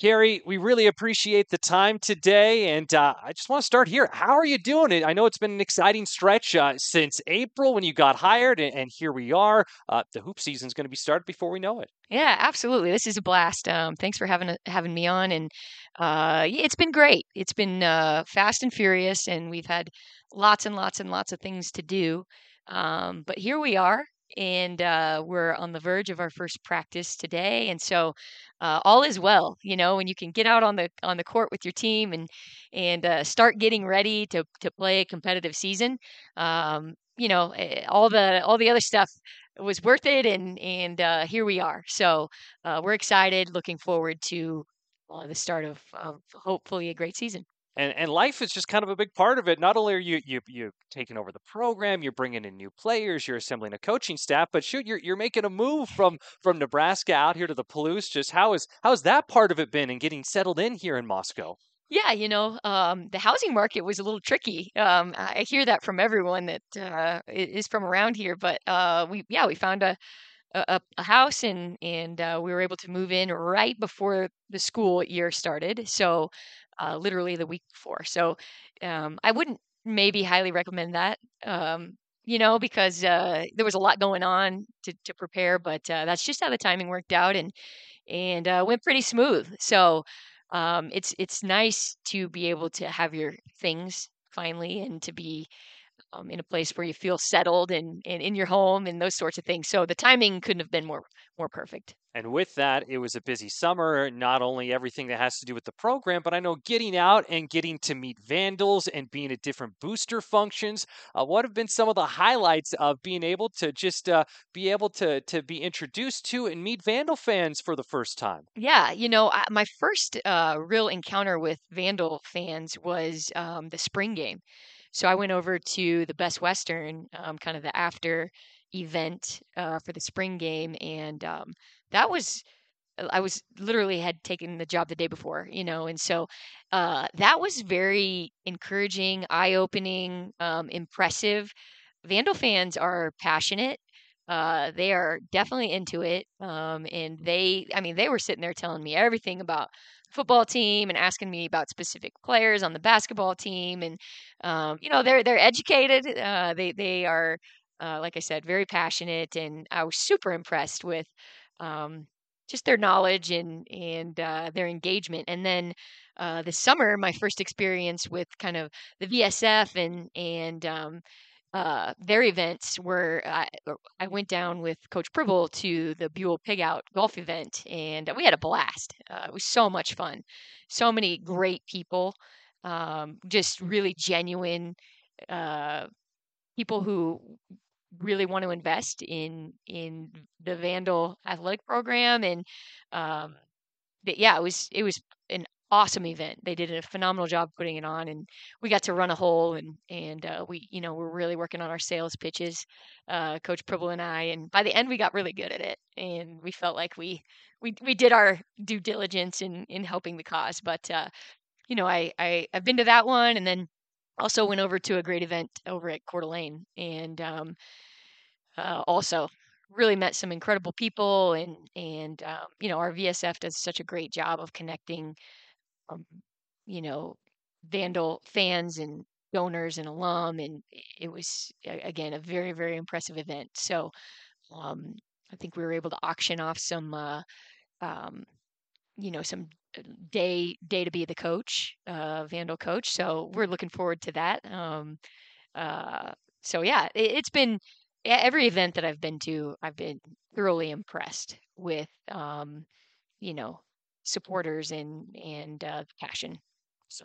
Carrie, we really appreciate the time today. And uh, I just want to start here. How are you doing? I know it's been an exciting stretch uh, since April when you got hired, and, and here we are. Uh, the hoop season is going to be started before we know it. Yeah, absolutely. This is a blast. Um, thanks for having having me on, and uh, it's been great. It's been uh, fast and furious, and we've had lots and lots and lots of things to do. Um, but here we are, and uh, we're on the verge of our first practice today, and so uh, all is well. You know, when you can get out on the on the court with your team and and uh, start getting ready to to play a competitive season. Um, you know, eh, all the all the other stuff was worth it, and and uh, here we are. So uh, we're excited, looking forward to uh, the start of, of hopefully a great season and and life is just kind of a big part of it. Not only are you you you taking over the program, you're bringing in new players, you're assembling a coaching staff, but shoot, you're you're making a move from from Nebraska out here to the Palouse. Just how is how's that part of it been and getting settled in here in Moscow? Yeah, you know, um, the housing market was a little tricky. Um, I hear that from everyone that uh, is from around here, but uh, we yeah we found a a, a house and and uh, we were able to move in right before the school year started. So uh, literally the week before. So um, I wouldn't maybe highly recommend that. Um, you know, because uh, there was a lot going on to, to prepare, but uh, that's just how the timing worked out, and and uh, went pretty smooth. So um, it's it's nice to be able to have your things finally, and to be um, in a place where you feel settled and, and in your home and those sorts of things. So the timing couldn't have been more more perfect. And with that, it was a busy summer, not only everything that has to do with the program, but I know getting out and getting to meet Vandals and being at different booster functions. Uh, what have been some of the highlights of being able to just uh, be able to, to be introduced to and meet Vandal fans for the first time? Yeah, you know, my first uh, real encounter with Vandal fans was um, the spring game. So I went over to the Best Western, um, kind of the after event uh, for the spring game, and um, that was uh, I was literally had taken the job the day before, you know, and so uh, that was very encouraging, eye opening, um, impressive. Vandal fans are passionate. Uh, they are definitely into it, um, and they, I mean, they were sitting there telling me everything about football team and asking me about specific players on the basketball team, and um, you know, they're they're educated. Uh, they they are, uh, like I said, very passionate, and I was super impressed with um, just their knowledge and and uh, their engagement. And then uh, this summer, my first experience with kind of the VSF and and um, uh, their events were I, I, went down with Coach Pribble to the Buhl Pig Out golf event, and we had a blast. Uh, it was so much fun, so many great people, um, just really genuine uh, people who really want to invest in in the Vandal athletic program, and um, yeah, it was it was awesome event. They did a phenomenal job putting it on, and we got to run a hole, and and uh, we you know we're really working on our sales pitches, uh, Coach Pribble and I, and by the end we got really good at it, and we felt like we we we did our due diligence in in helping the cause. But uh, you know, I I I've been to that one, and then also went over to a great event over at Coeur d'Alene, and um, uh, also really met some incredible people and and um, you know our VSF does such a great job of connecting um, you know, Vandal fans and donors and alum, and it was again a very very impressive event. So um, I think we were able to auction off some, uh, um, you know, some uh, day day to be the coach, uh, Vandal coach. So we're looking forward to that. Um, uh, so yeah, it, has been every event that I've been to, I've been thoroughly impressed with. Um, you know, supporters and and uh, passion. So.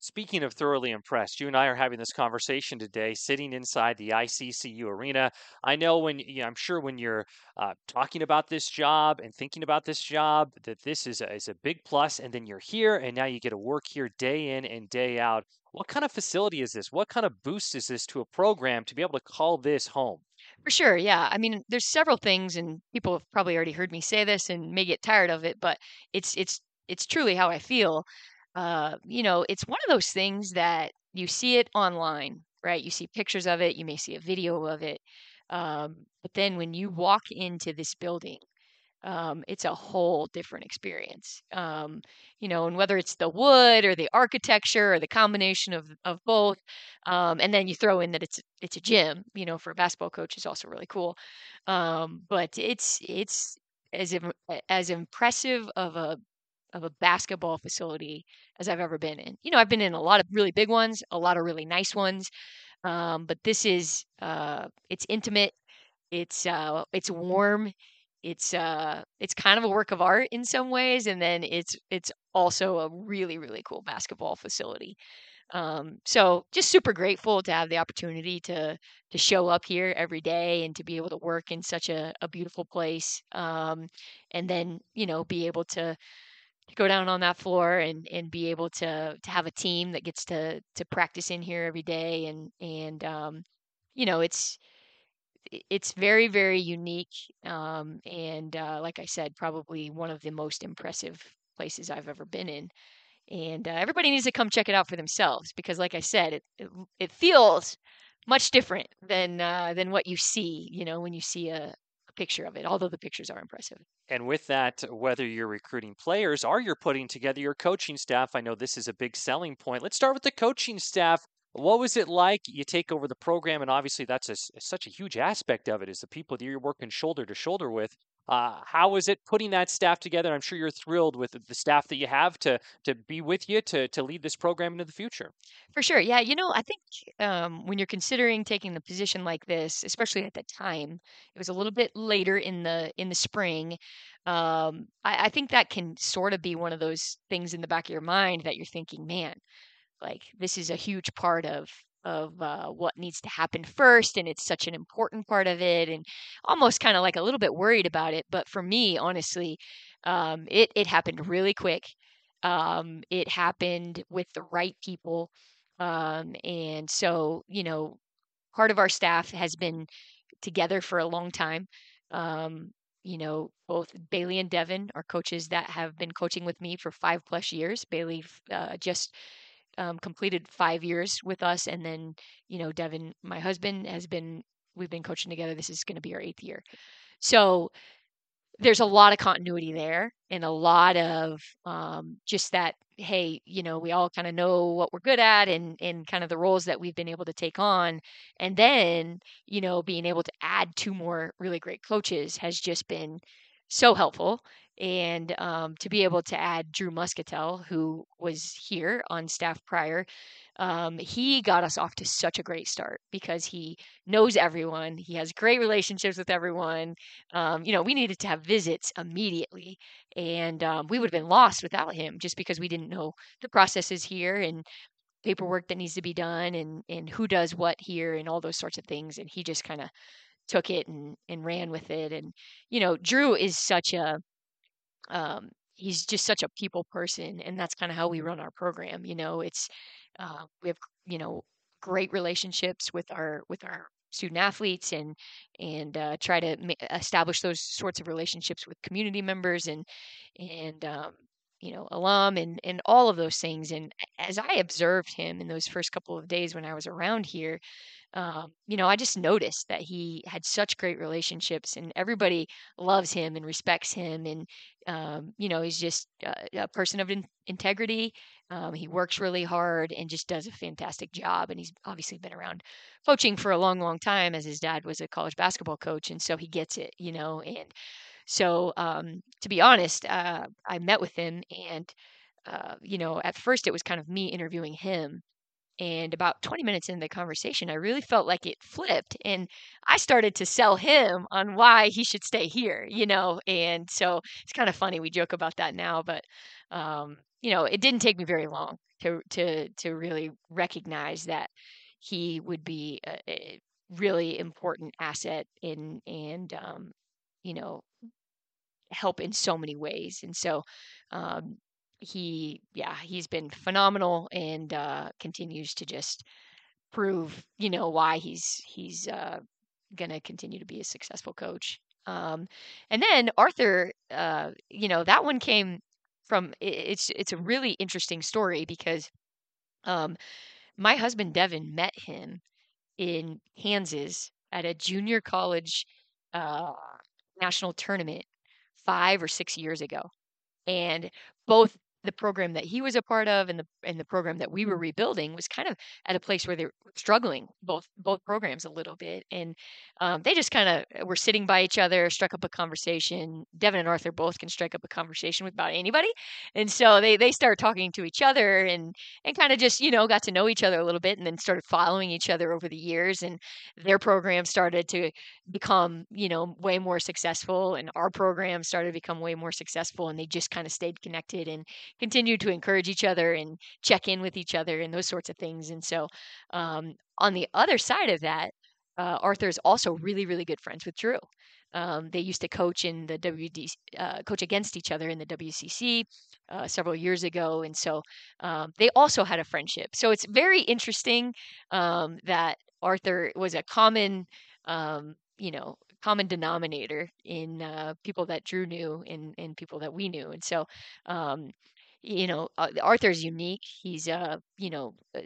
Speaking of thoroughly impressed, you and I are having this conversation today, sitting inside the ICCU arena. I know when you know, I'm sure when you're uh, talking about this job and thinking about this job, that this is a, is a big plus. And then you're here, and now you get to work here day in and day out. What kind of facility is this? What kind of boost is this to a program to be able to call this home? For sure, yeah. I mean, there's several things, and people have probably already heard me say this and may get tired of it, but it's it's it's truly how I feel. Uh, you know, it's one of those things that you see it online, right? You see pictures of it, you may see a video of it, um, but then when you walk into this building um, it's a whole different experience. Um, you know, and whether it's the wood or the architecture or the combination of of both, um, and then you throw in that it's it's a gym. You know, for a basketball coach is also really cool. Um, but it's it's as as impressive of a of a basketball facility as I've ever been in. You know, I've been in a lot of really big ones, a lot of really nice ones, um, but this is uh, it's intimate. It's uh, it's warm it's uh it's kind of a work of art in some ways and then it's it's also a really really cool basketball facility. Um so just super grateful to have the opportunity to to show up here every day and to be able to work in such a, a beautiful place um and then you know be able to go down on that floor and and be able to to have a team that gets to to practice in here every day and and um you know it's it's very very unique um, and uh, like i said probably one of the most impressive places i've ever been in and uh, everybody needs to come check it out for themselves because like i said it it, it feels much different than uh, than what you see you know when you see a, a picture of it although the pictures are impressive. And with that whether you're recruiting players or you're putting together your coaching staff i know this is a big selling point. Let's start with the coaching staff what was it like? You take over the program, and obviously that's a, such a huge aspect of it is the people that you're working shoulder to shoulder with. Uh, how was it putting that staff together? I'm sure you're thrilled with the staff that you have to to be with you to to lead this program into the future. For sure, yeah. You know, I think um, when you're considering taking the position like this, especially at the time, it was a little bit later in the in the spring. Um, I, I think that can sort of be one of those things in the back of your mind that you're thinking, man, like this is a huge part of of uh, what needs to happen first and it's such an important part of it and almost kind of like a little bit worried about it but for me honestly um, it it happened really quick um, it happened with the right people um, and so you know part of our staff has been together for a long time um, you know, both Bailey and Devin are coaches that have been coaching with me for five plus years. Bailey uh, just um, completed five years with us, and then you know Devin, my husband, has been we've been coaching together. This is going to be our eighth year, so there's a lot of continuity there, and a lot of um, just that. Hey, you know, we all kind of know what we're good at, and and kind of the roles that we've been able to take on, and then you know being able to add two more really great coaches has just been so helpful and um, to be able to add Drew Muscatell, who was here on staff prior, um, he got us off to such a great start because he knows everyone. He has great relationships with everyone. Um, you know, we needed to have visits immediately, and um, we would have been lost without him just because we didn't know the processes here and paperwork that needs to be done and and who does what here and all those sorts of things. And he just kind of took it and and ran with it. And you know, Drew is such a um, he's just such a people person, and that's kind of how we run our program. You know, it's uh, we have you know great relationships with our with our student athletes and and uh, try to ma- establish those sorts of relationships with community members and and um, you know alum and and all of those things and as i observed him in those first couple of days when i was around here um, you know i just noticed that he had such great relationships and everybody loves him and respects him and um, you know he's just a, a person of in- integrity um, he works really hard and just does a fantastic job and he's obviously been around coaching for a long long time as his dad was a college basketball coach and so he gets it you know and so, um, to be honest, uh, I met with him, and uh, you know, at first it was kind of me interviewing him. And about 20 minutes into the conversation, I really felt like it flipped, and I started to sell him on why he should stay here. You know, and so it's kind of funny. We joke about that now, but um, you know, it didn't take me very long to to to really recognize that he would be a, a really important asset in and um, you know help in so many ways. And so um, he, yeah, he's been phenomenal and uh, continues to just prove, you know, why he's he's uh, going to continue to be a successful coach. Um, and then Arthur, uh, you know, that one came from. It's it's a really interesting story because um, my husband Devin met him in Kansas at a junior college uh, national tournament five or six years ago. And both the program that he was a part of and the and the program that we were rebuilding was kind of at a place where they were struggling both both programs a little bit and um, they just kind of were sitting by each other struck up a conversation. Devin and arthur both can strike up a conversation with about anybody and so they they started talking to each other and and kind of just you know got to know each other a little bit and then started following each other over the years and their program started to become you know way more successful and our program started to become way more successful and they just kind of stayed connected and continue to encourage each other and check in with each other and those sorts of things. And so, um, on the other side of that, uh, Arthur is also really, really good friends with Drew. Um, they used to coach in the WD, uh, coach against each other in the WCC uh, several years ago, and so um, they also had a friendship. So it's very interesting um, that Arthur was a common, um, you know, common denominator in uh, people that Drew knew and, and people that we knew, and so um, you know, uh, Arthur's unique. He's uh, you know, uh,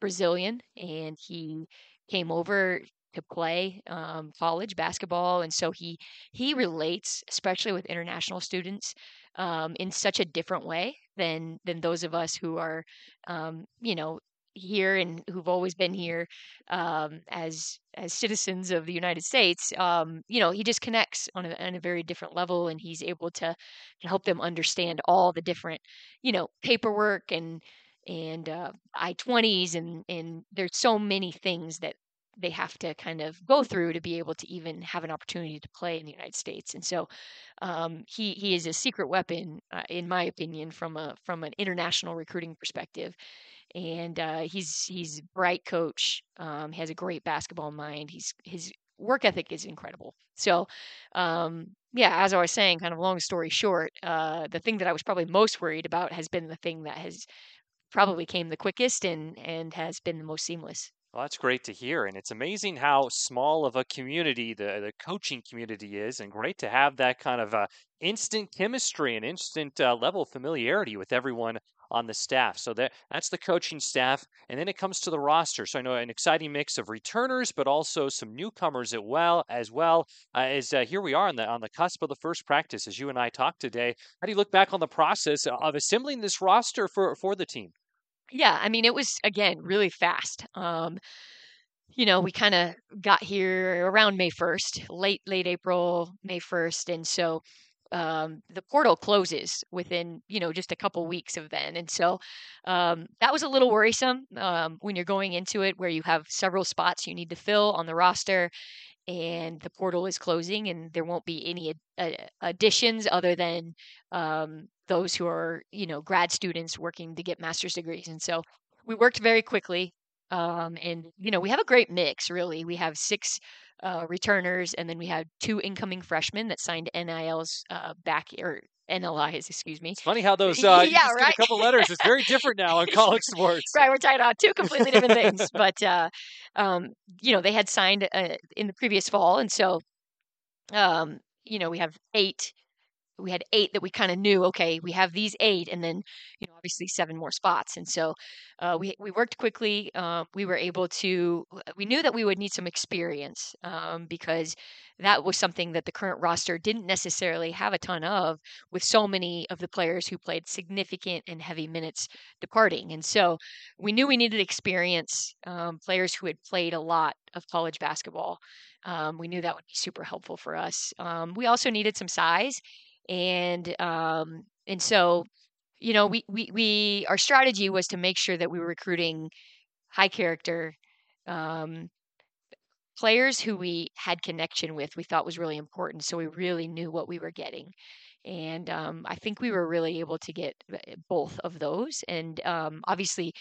Brazilian, and he came over to play um, college basketball, and so he he relates, especially with international students, um, in such a different way than than those of us who are, um, you know, here and who've always been here um, as as citizens of the United States, um, you know, he just connects on a, on a very different level, and he's able to, to help them understand all the different, you know, paperwork and and uh, I twenties, and and there's so many things that they have to kind of go through to be able to even have an opportunity to play in the United States. And so um, he he is a secret weapon, uh, in my opinion, from a from an international recruiting perspective and uh, he's he's bright coach. Um, has a great basketball mind. He's his work ethic is incredible. So, um, yeah, as I was saying, kind of long story short, uh, the thing that I was probably most worried about has been the thing that has probably came the quickest and and has been the most seamless. Well, that's great to hear. And it's amazing how small of a community the, the coaching community is, and great to have that kind of uh, instant chemistry and instant uh, level of familiarity with everyone on the staff. So that that's the coaching staff, and then it comes to the roster. So I know an exciting mix of returners, but also some newcomers as well. As well uh, as uh, here we are on the on the cusp of the first practice, as you and I talked today. How do you look back on the process of assembling this roster for for the team? Yeah, I mean it was again really fast. Um, you know, we kind of got here around May 1st, late late April, May 1st, and so um, the portal closes within you know just a couple weeks of then and so um, that was a little worrisome um, when you're going into it where you have several spots you need to fill on the roster and the portal is closing and there won't be any ad- additions other than um, those who are you know grad students working to get master's degrees and so we worked very quickly um, and you know we have a great mix really. We have six uh, returners, and then we had two incoming freshmen that signed NILs uh, back or NLIs, excuse me. It's funny how those uh, Yeah, right. a couple letters. It's very different now in college sports. right, we're talking about two completely different things. But uh, um, you know, they had signed uh, in the previous fall, and so um, you know, we have eight. We had eight that we kind of knew. Okay, we have these eight, and then you know, obviously seven more spots. And so uh, we we worked quickly. Uh, we were able to. We knew that we would need some experience um, because that was something that the current roster didn't necessarily have a ton of, with so many of the players who played significant and heavy minutes departing. And so we knew we needed experience, um, players who had played a lot of college basketball. Um, we knew that would be super helpful for us. Um, we also needed some size, and um, and so you know we, we we our strategy was to make sure that we were recruiting high character um, players who we had connection with. We thought was really important, so we really knew what we were getting. And um, I think we were really able to get uh, both of those. And um, obviously,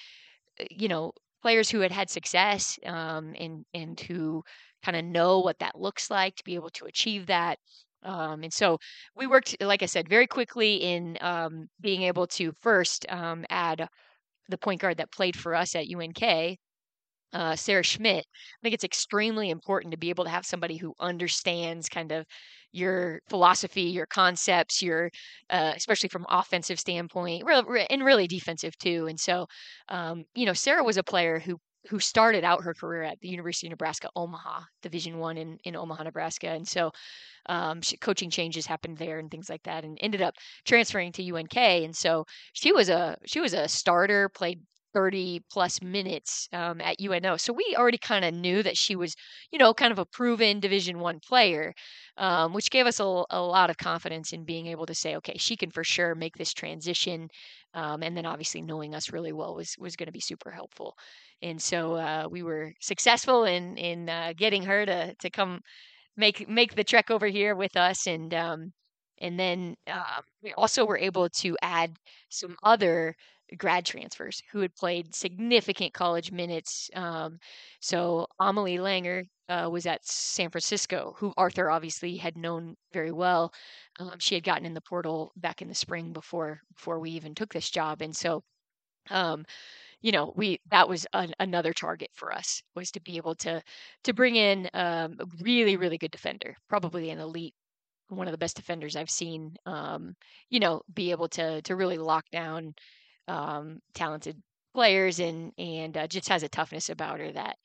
uh, you know, players who had had success um, and and who kind of know what that looks like to be able to achieve that. Um, and so we worked, like I said, very quickly in um, being able to first um, add the point guard that played for us at UNK, uh, Sarah Schmidt. I think it's extremely important to be able to have somebody who understands kind of your philosophy, your concepts, your uh, especially from offensive standpoint, and really defensive too. And so, um, you know, Sarah was a player who who started out her career at the University of Nebraska Omaha, Division One in in Omaha, Nebraska, and so um, she, coaching changes happened there and things like that, and ended up transferring to UNK. And so she was a she was a starter, played 30 plus minutes um, at UNO. So we already kind of knew that she was, you know, kind of a proven Division One player, um, which gave us a, a, lot of confidence in being able to say, okay, she can for sure make this transition. Um, and then obviously knowing us really well was was going to be super helpful. And so uh, we were successful in in uh, getting her to to come make make the trek over here with us and um, and then uh, we also were able to add some other grad transfers who had played significant college minutes. Um, so Amelie Langer uh, was at San Francisco, who Arthur obviously had known very well. Um, she had gotten in the portal back in the spring before before we even took this job, and so. Um, you know, we that was an, another target for us was to be able to to bring in um, a really really good defender, probably an elite one of the best defenders I've seen. Um, you know, be able to to really lock down um, talented players and and uh, just has a toughness about her that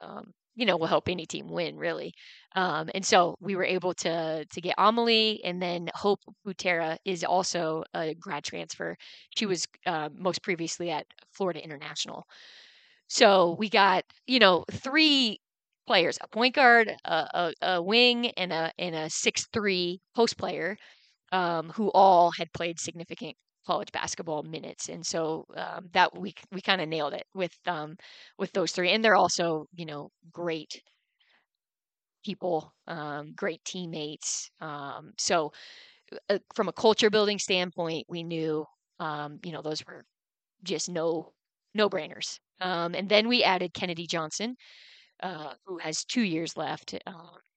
um, you know will help any team win really. Um, and so we were able to to get Amelie and then Hope Butera is also a grad transfer. She was uh, most previously at Florida International. So we got you know three players: a point guard, a, a, a wing, and a and a six three post player, um, who all had played significant college basketball minutes, and so um, that we we kind of nailed it with um, with those three, and they're also you know great people, um, great teammates. Um, so uh, from a culture building standpoint, we knew um, you know those were just no no brainers. Um, and then we added Kennedy Johnson, uh, who has two years left. Uh,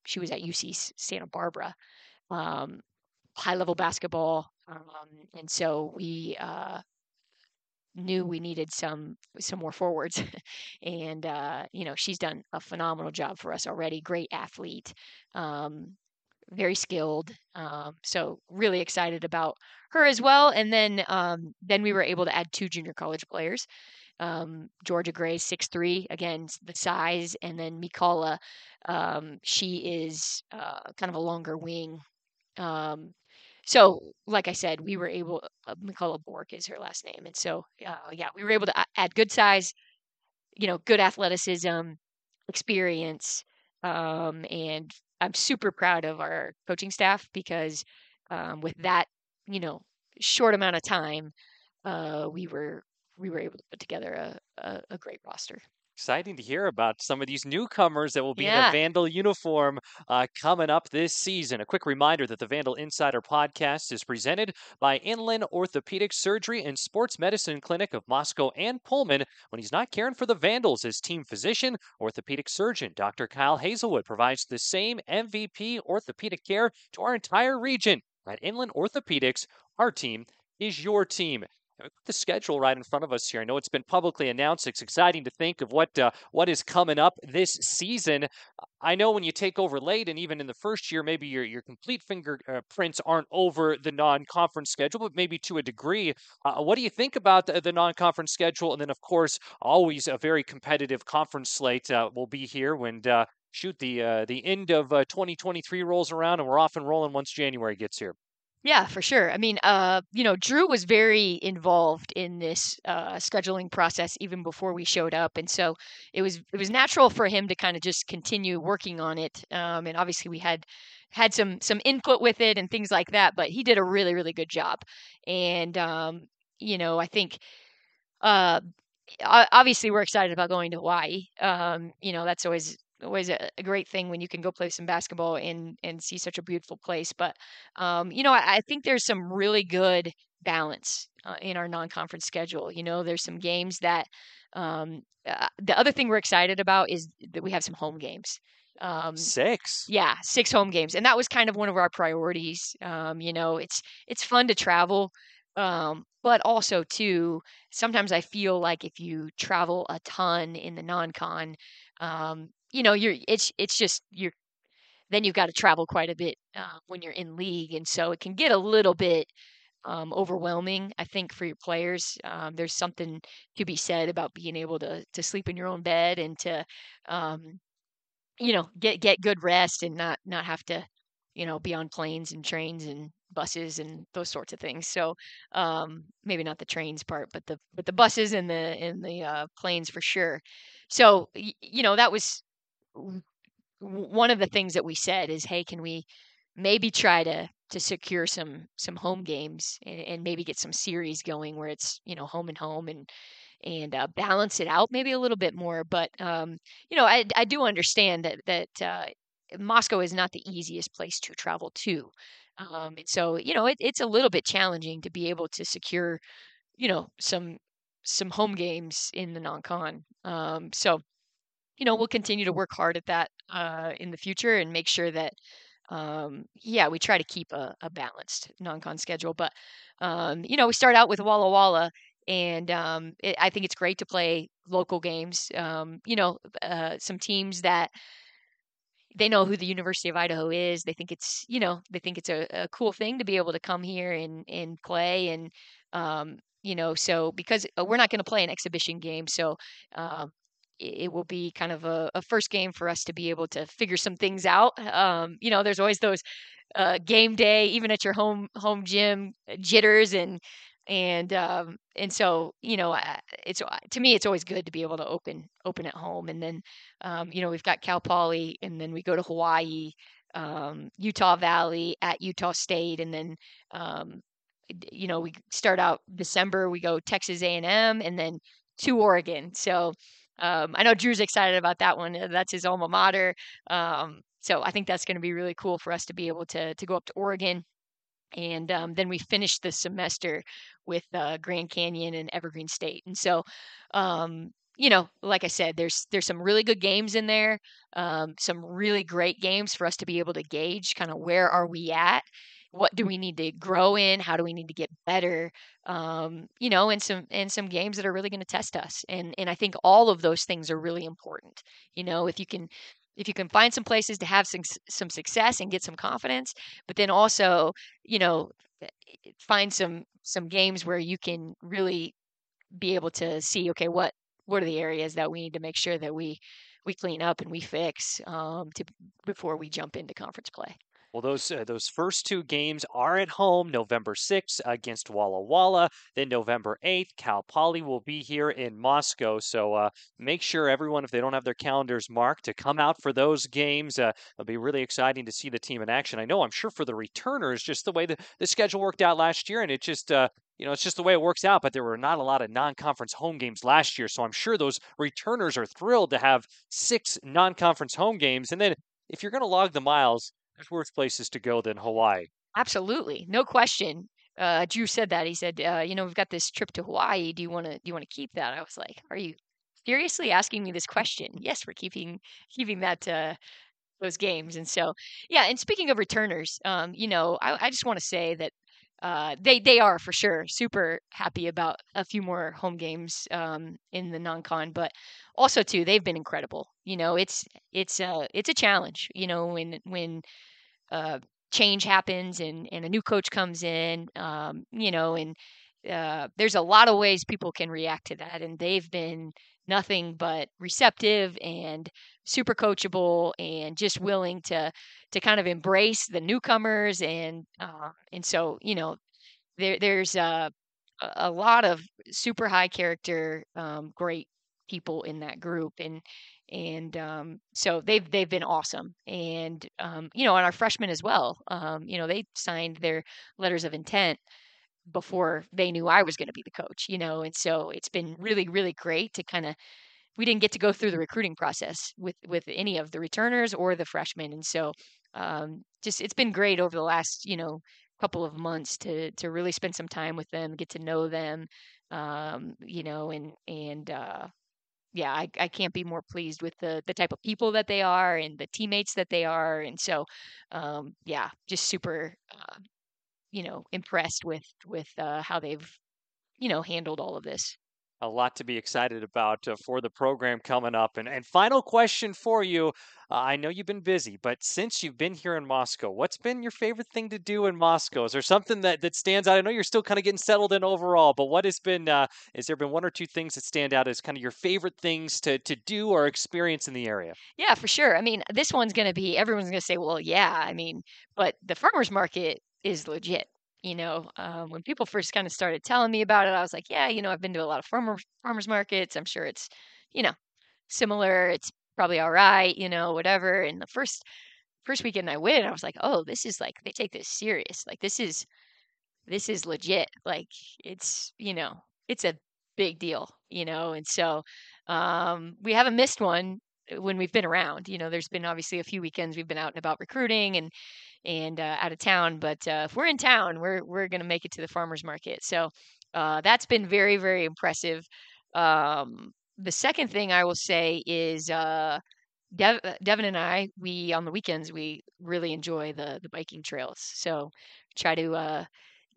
she was at UC Santa Barbara. Um, high level basketball. Um, and so we uh, knew we needed some some more forwards. and uh, you know, she's done a phenomenal job for us already. Great athlete. Um, very skilled. Um, so really excited about her as well. And then um, then we were able to add two junior college players. Um, Georgia Gray, six three, again the size, and then Mikala, um, she is uh, kind of a longer wing. So, like I said, we were able. Uh, Bork is her last name, and so uh, yeah, we were able to add good size, you know, good athleticism, experience, um, and I'm super proud of our coaching staff because um, with that, you know, short amount of time, uh, we were we were able to put together a, a, a great roster exciting to hear about some of these newcomers that will be Yeah. in a Vandal uniform uh, coming up this season. A quick reminder that the Vandal Insider podcast is presented by Inland Orthopedic Surgery and Sports Medicine Clinic of Moscow and Pullman. When he's not caring for the Vandals, his team physician, orthopedic surgeon Dr. Kyle Hazelwood provides the same MVP orthopedic care to our entire region. At Inland Orthopedics, our team is your team the schedule right in front of us here. I know it's been publicly announced. It's exciting to think of what uh, what is coming up this season. I know when you take over late, and even in the first year, maybe your your complete fingerprints uh, aren't over the non-conference schedule, but maybe to a degree. Uh, what do you think about the, the, non-conference schedule? And then, of course, always a very competitive conference slate uh, will be here when. Uh, shoot the uh, the end of 2023 rolls around and we're off and rolling once January gets here. Yeah, for sure. I mean, uh, you know, Drew was very involved in this uh, scheduling process even before we showed up, and so it was it was natural for him to kind of just continue working on it. Um, and obviously, we had had some some input with it and things like that, but he did a really really good job. And um, you know, I think uh, obviously we're excited about going to Hawaii. Um, you know, that's always always a, a, great thing when you can go play some basketball and and see such a beautiful place. But um, you know, I, I, think there's some really good balance uh, in our non-conference schedule. You know, there's some games that um, uh, the other thing we're excited about is that we have some home games. Um, six. Yeah, six home games, and that was kind of one of our priorities. Um, you know, it's it's fun to travel. Um, but also too, sometimes I feel like if you travel a ton in the non-con, um, you know, you're it's it's just you're then you've got to travel quite a bit uh, when you're in league, and so it can get a little bit um, overwhelming. I think for your players, um, there's something to be said about being able to to sleep in your own bed and to, um, you know, get get good rest and not not have to, you know, be on planes and trains and buses and those sorts of things. So um, maybe not the trains part, but the but the buses and the and the uh, planes for sure. So you know that was one of the things that we said is, hey, can we maybe try to to secure some some home games and, and maybe get some series going where it's you know home and home and and uh, balance it out maybe a little bit more. But um, you know, I I do understand that that uh, Moscow is not the easiest place to travel to. Um, and so, you know, it, it's a little bit challenging to be able to secure, you know, some some home games in the non-con. Um, so, you know, we'll continue to work hard at that uh, in the future and make sure that, um, yeah, we try to keep a, a balanced non-con schedule. But, um, you know, we start out with Walla Walla, and um, it, I think it's great to play local games. Um, you know, uh, some teams that they know who the University of Idaho is. They think it's, you know, they think it's a, a cool thing to be able to come here and and play and um, you know, so because uh, we're not going to play an exhibition game, so uh, it will be kind of a, a, first game for us to be able to figure some things out. Um, you know, there's always those uh, game day, even at your home home gym uh, jitters and and um, and so you know, it's uh, to me, it's always good to be able to open open at home. And then um, you know, we've got Cal Poly, and then we go to Hawaii, um, Utah Valley at Utah State, and then um, you know we start out December, we go Texas A&M, and then to Oregon. So um, I know Drew's excited about that one. Uh, that's his alma mater. Um, so I think that's going to be really cool for us to be able to to go up to Oregon. And um, then we finished the semester with uh, Grand Canyon and Evergreen State. And so, um, you know, like I said, there's there's some really good games in there, um, some really great games for us to be able to gauge kind of where are we at what do we need to grow in? How do we need to get better? Um, you know and some and some games that are really going to test us and and i think all of those things are really important. You know if you can if you can find some places to have some some success and get some confidence but then also you know eh, find some some games where you can really be able to see okay what what are the areas that we need to make sure that we we clean up and we fix um, to before we jump into conference play well, those uh, those first two games are at home, November 6th against Walla Walla. Then November 8th, Cal Poly will be here in Moscow. So uh, make sure everyone, if they don't have their calendars marked, to come out for those games. Uh, it'll be really exciting to see the team in action. I know, I'm sure for the returners, just the way the, the schedule worked out last year, and it just uh, you know, it's just the way it works out, but there were not a lot of non conference home games last year. So I'm sure those returners are thrilled to have six non conference home games. And then if you're going to log the miles, there's worse places to go than Hawaii. Absolutely, no question. Uh, Drew said that. He said, uh, "You know, we've got this trip to Hawaii. Do you want to? Do you want to keep that?" I was like, "Are you seriously asking me this question?" Yes, we're keeping keeping that uh, those games. And so, yeah. And speaking of returners, um, you know, I, I just want to say that uh, they they are for sure super happy about a few more home games um, in the non-con, but also too they've been incredible. You know, it's it's a it's a challenge. You know, when when uh, change happens and and a new coach comes in, um, you know, and uh, there's a lot of ways people can react to that, and they've been nothing but receptive and super coachable and just willing to to kind of embrace the newcomers and uh, and so you know there there's a a lot of super high character um, great people in that group and and um, so they've they've been awesome and um, you know and our freshmen as well um, you know they signed their letters of intent before they knew I was going to be the coach, you know, and so it's been really, really great to kind of. We didn't get to go through the recruiting process with with any of the returners or the freshmen, and so um, just it's been great over the last you know couple of months to to really spend some time with them, get to know them, um, you know, and and uh, yeah, I, I can't be more pleased with the the type of people that they are and the teammates that they are, and so um, yeah, just super uh, you know impressed with with uh, how they've you know handled all of this a lot to be excited about uh, for the program coming up. And, and final question for you. Uh, I know you've been busy, but since you've been here in Moscow, what's been your favorite thing to do in Moscow? Is there something that, that stands out? I know you're still kind of getting settled in overall, but what has been, uh, has there been one or two things that stand out as kind of your favorite things to, to do or experience in the area? Yeah, for sure. I mean, this one's going to be, everyone's going to say, well, yeah, I mean, but the farmer's market is legit. You know, um, when people first kind of started telling me about it, I was like, yeah, you know, I've been to a lot of farmers farmers markets. I'm sure it's, you know, similar. It's probably all right, you know, whatever. And the first first weekend I went, I was like, oh, this is like they take this serious. Like this is this is legit. Like it's, you know, it's a big deal, you know. And so um, we haven't missed one when we've been around. You know, there's been obviously a few weekends we've been out and about recruiting and and uh, out of town. But uh, if we're in town, we're we're to make it to the farmers market. So uh, that's been very very impressive. Um, the second thing I will say is uh, uh, Devin and I, we on the weekends we really enjoy the the biking trails. So try to uh,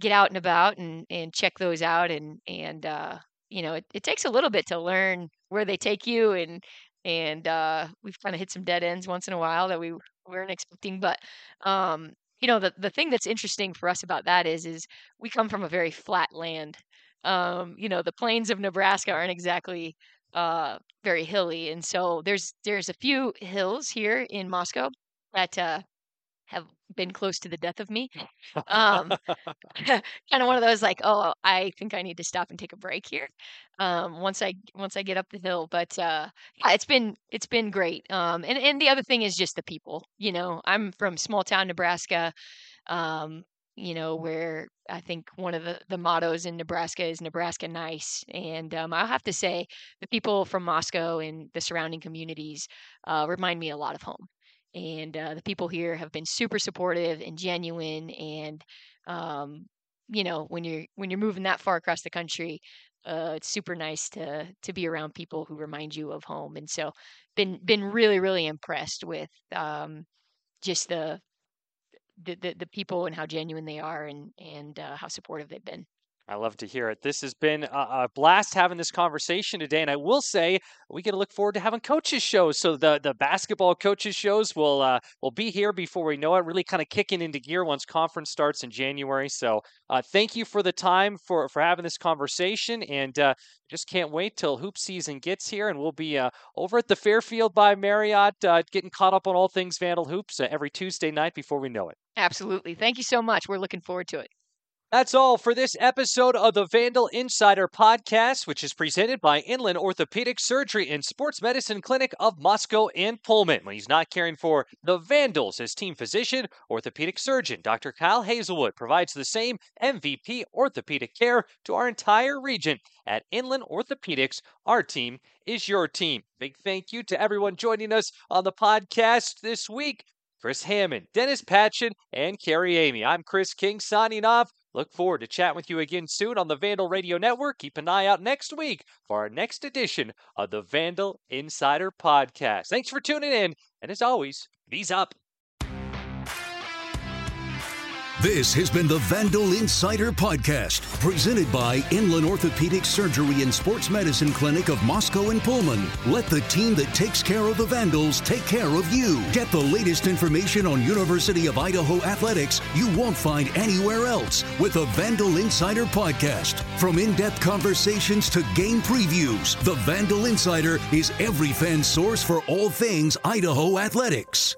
get out and about and and check those out and and uh, you know it, it takes a little bit to learn where they take you and and uh, we've kind of hit some dead ends once in a while that we weren't expecting. But um, you know, the the thing that's interesting for us about that is is we come from a very flat land. Um, you know, the plains of Nebraska aren't exactly uh, very hilly, and so there's there's a few hills here in Moscow that uh, have been close to the death of me. Um, kind of one of those like, oh, I think I need to stop and take a break here. Um, once I once I get up the hill, but uh, yeah, it's been it's been great. Um, and and the other thing is just the people. You know, I'm from small town Nebraska. Um, you know, where I think one of the, the mottos in Nebraska is Nebraska nice. And um, I'll have to say, the people from Moscow and the surrounding communities uh, remind me a lot of home and uh, the people here have been super supportive and genuine and um, you know when you're when you're moving that far across the country uh, it's super nice to to be around people who remind you of home and so been been really really impressed with um, just the, the the the people and how genuine they are and and uh, how supportive they've been I love to hear it. This has been a, blast having this conversation today, and I will say we get to look forward to having coaches shows. So the the basketball coaches shows will uh, will be here before we know it. Really kind of kicking into gear once conference starts in January. So uh, thank you for the time for for having this conversation, and uh, just can't wait till hoop season gets here, and we'll be uh, over at the Fairfield by Marriott, uh, getting caught up on all things Vandal hoops uh, every Tuesday night before we know it. Absolutely. Thank you so much. We're looking forward to it. That's all for this episode of the Vandal Insider Podcast, which is presented by Inland Orthopedic Surgery and Sports Medicine Clinic of Moscow and Pullman. When he's not caring for the Vandals, his team physician, orthopedic surgeon Dr. Kyle Hazelwood provides the same MVP orthopedic care to our entire region. At Inland Orthopedics, our team is your team. Big thank you to everyone joining us on the podcast this week. Chris Hammond, Dennis Patchin, and Carrie Eighmey. I'm Chris King signing off. Look forward to chatting with you again soon on the Vandal Radio Network. Keep an eye out next week for our next edition of the Vandal Insider Podcast. Thanks for tuning in, and as always, V's up. This has been the Vandal Insider Podcast, presented by Inland Orthopedic Surgery and Sports Medicine Clinic of Moscow and Pullman. Let the team that takes care of the Vandals take care of you. Get the latest information on University of Idaho athletics you won't find anywhere else with the Vandal Insider Podcast. From in depth conversations to game previews, the Vandal Insider is every fan's source for all things Idaho athletics.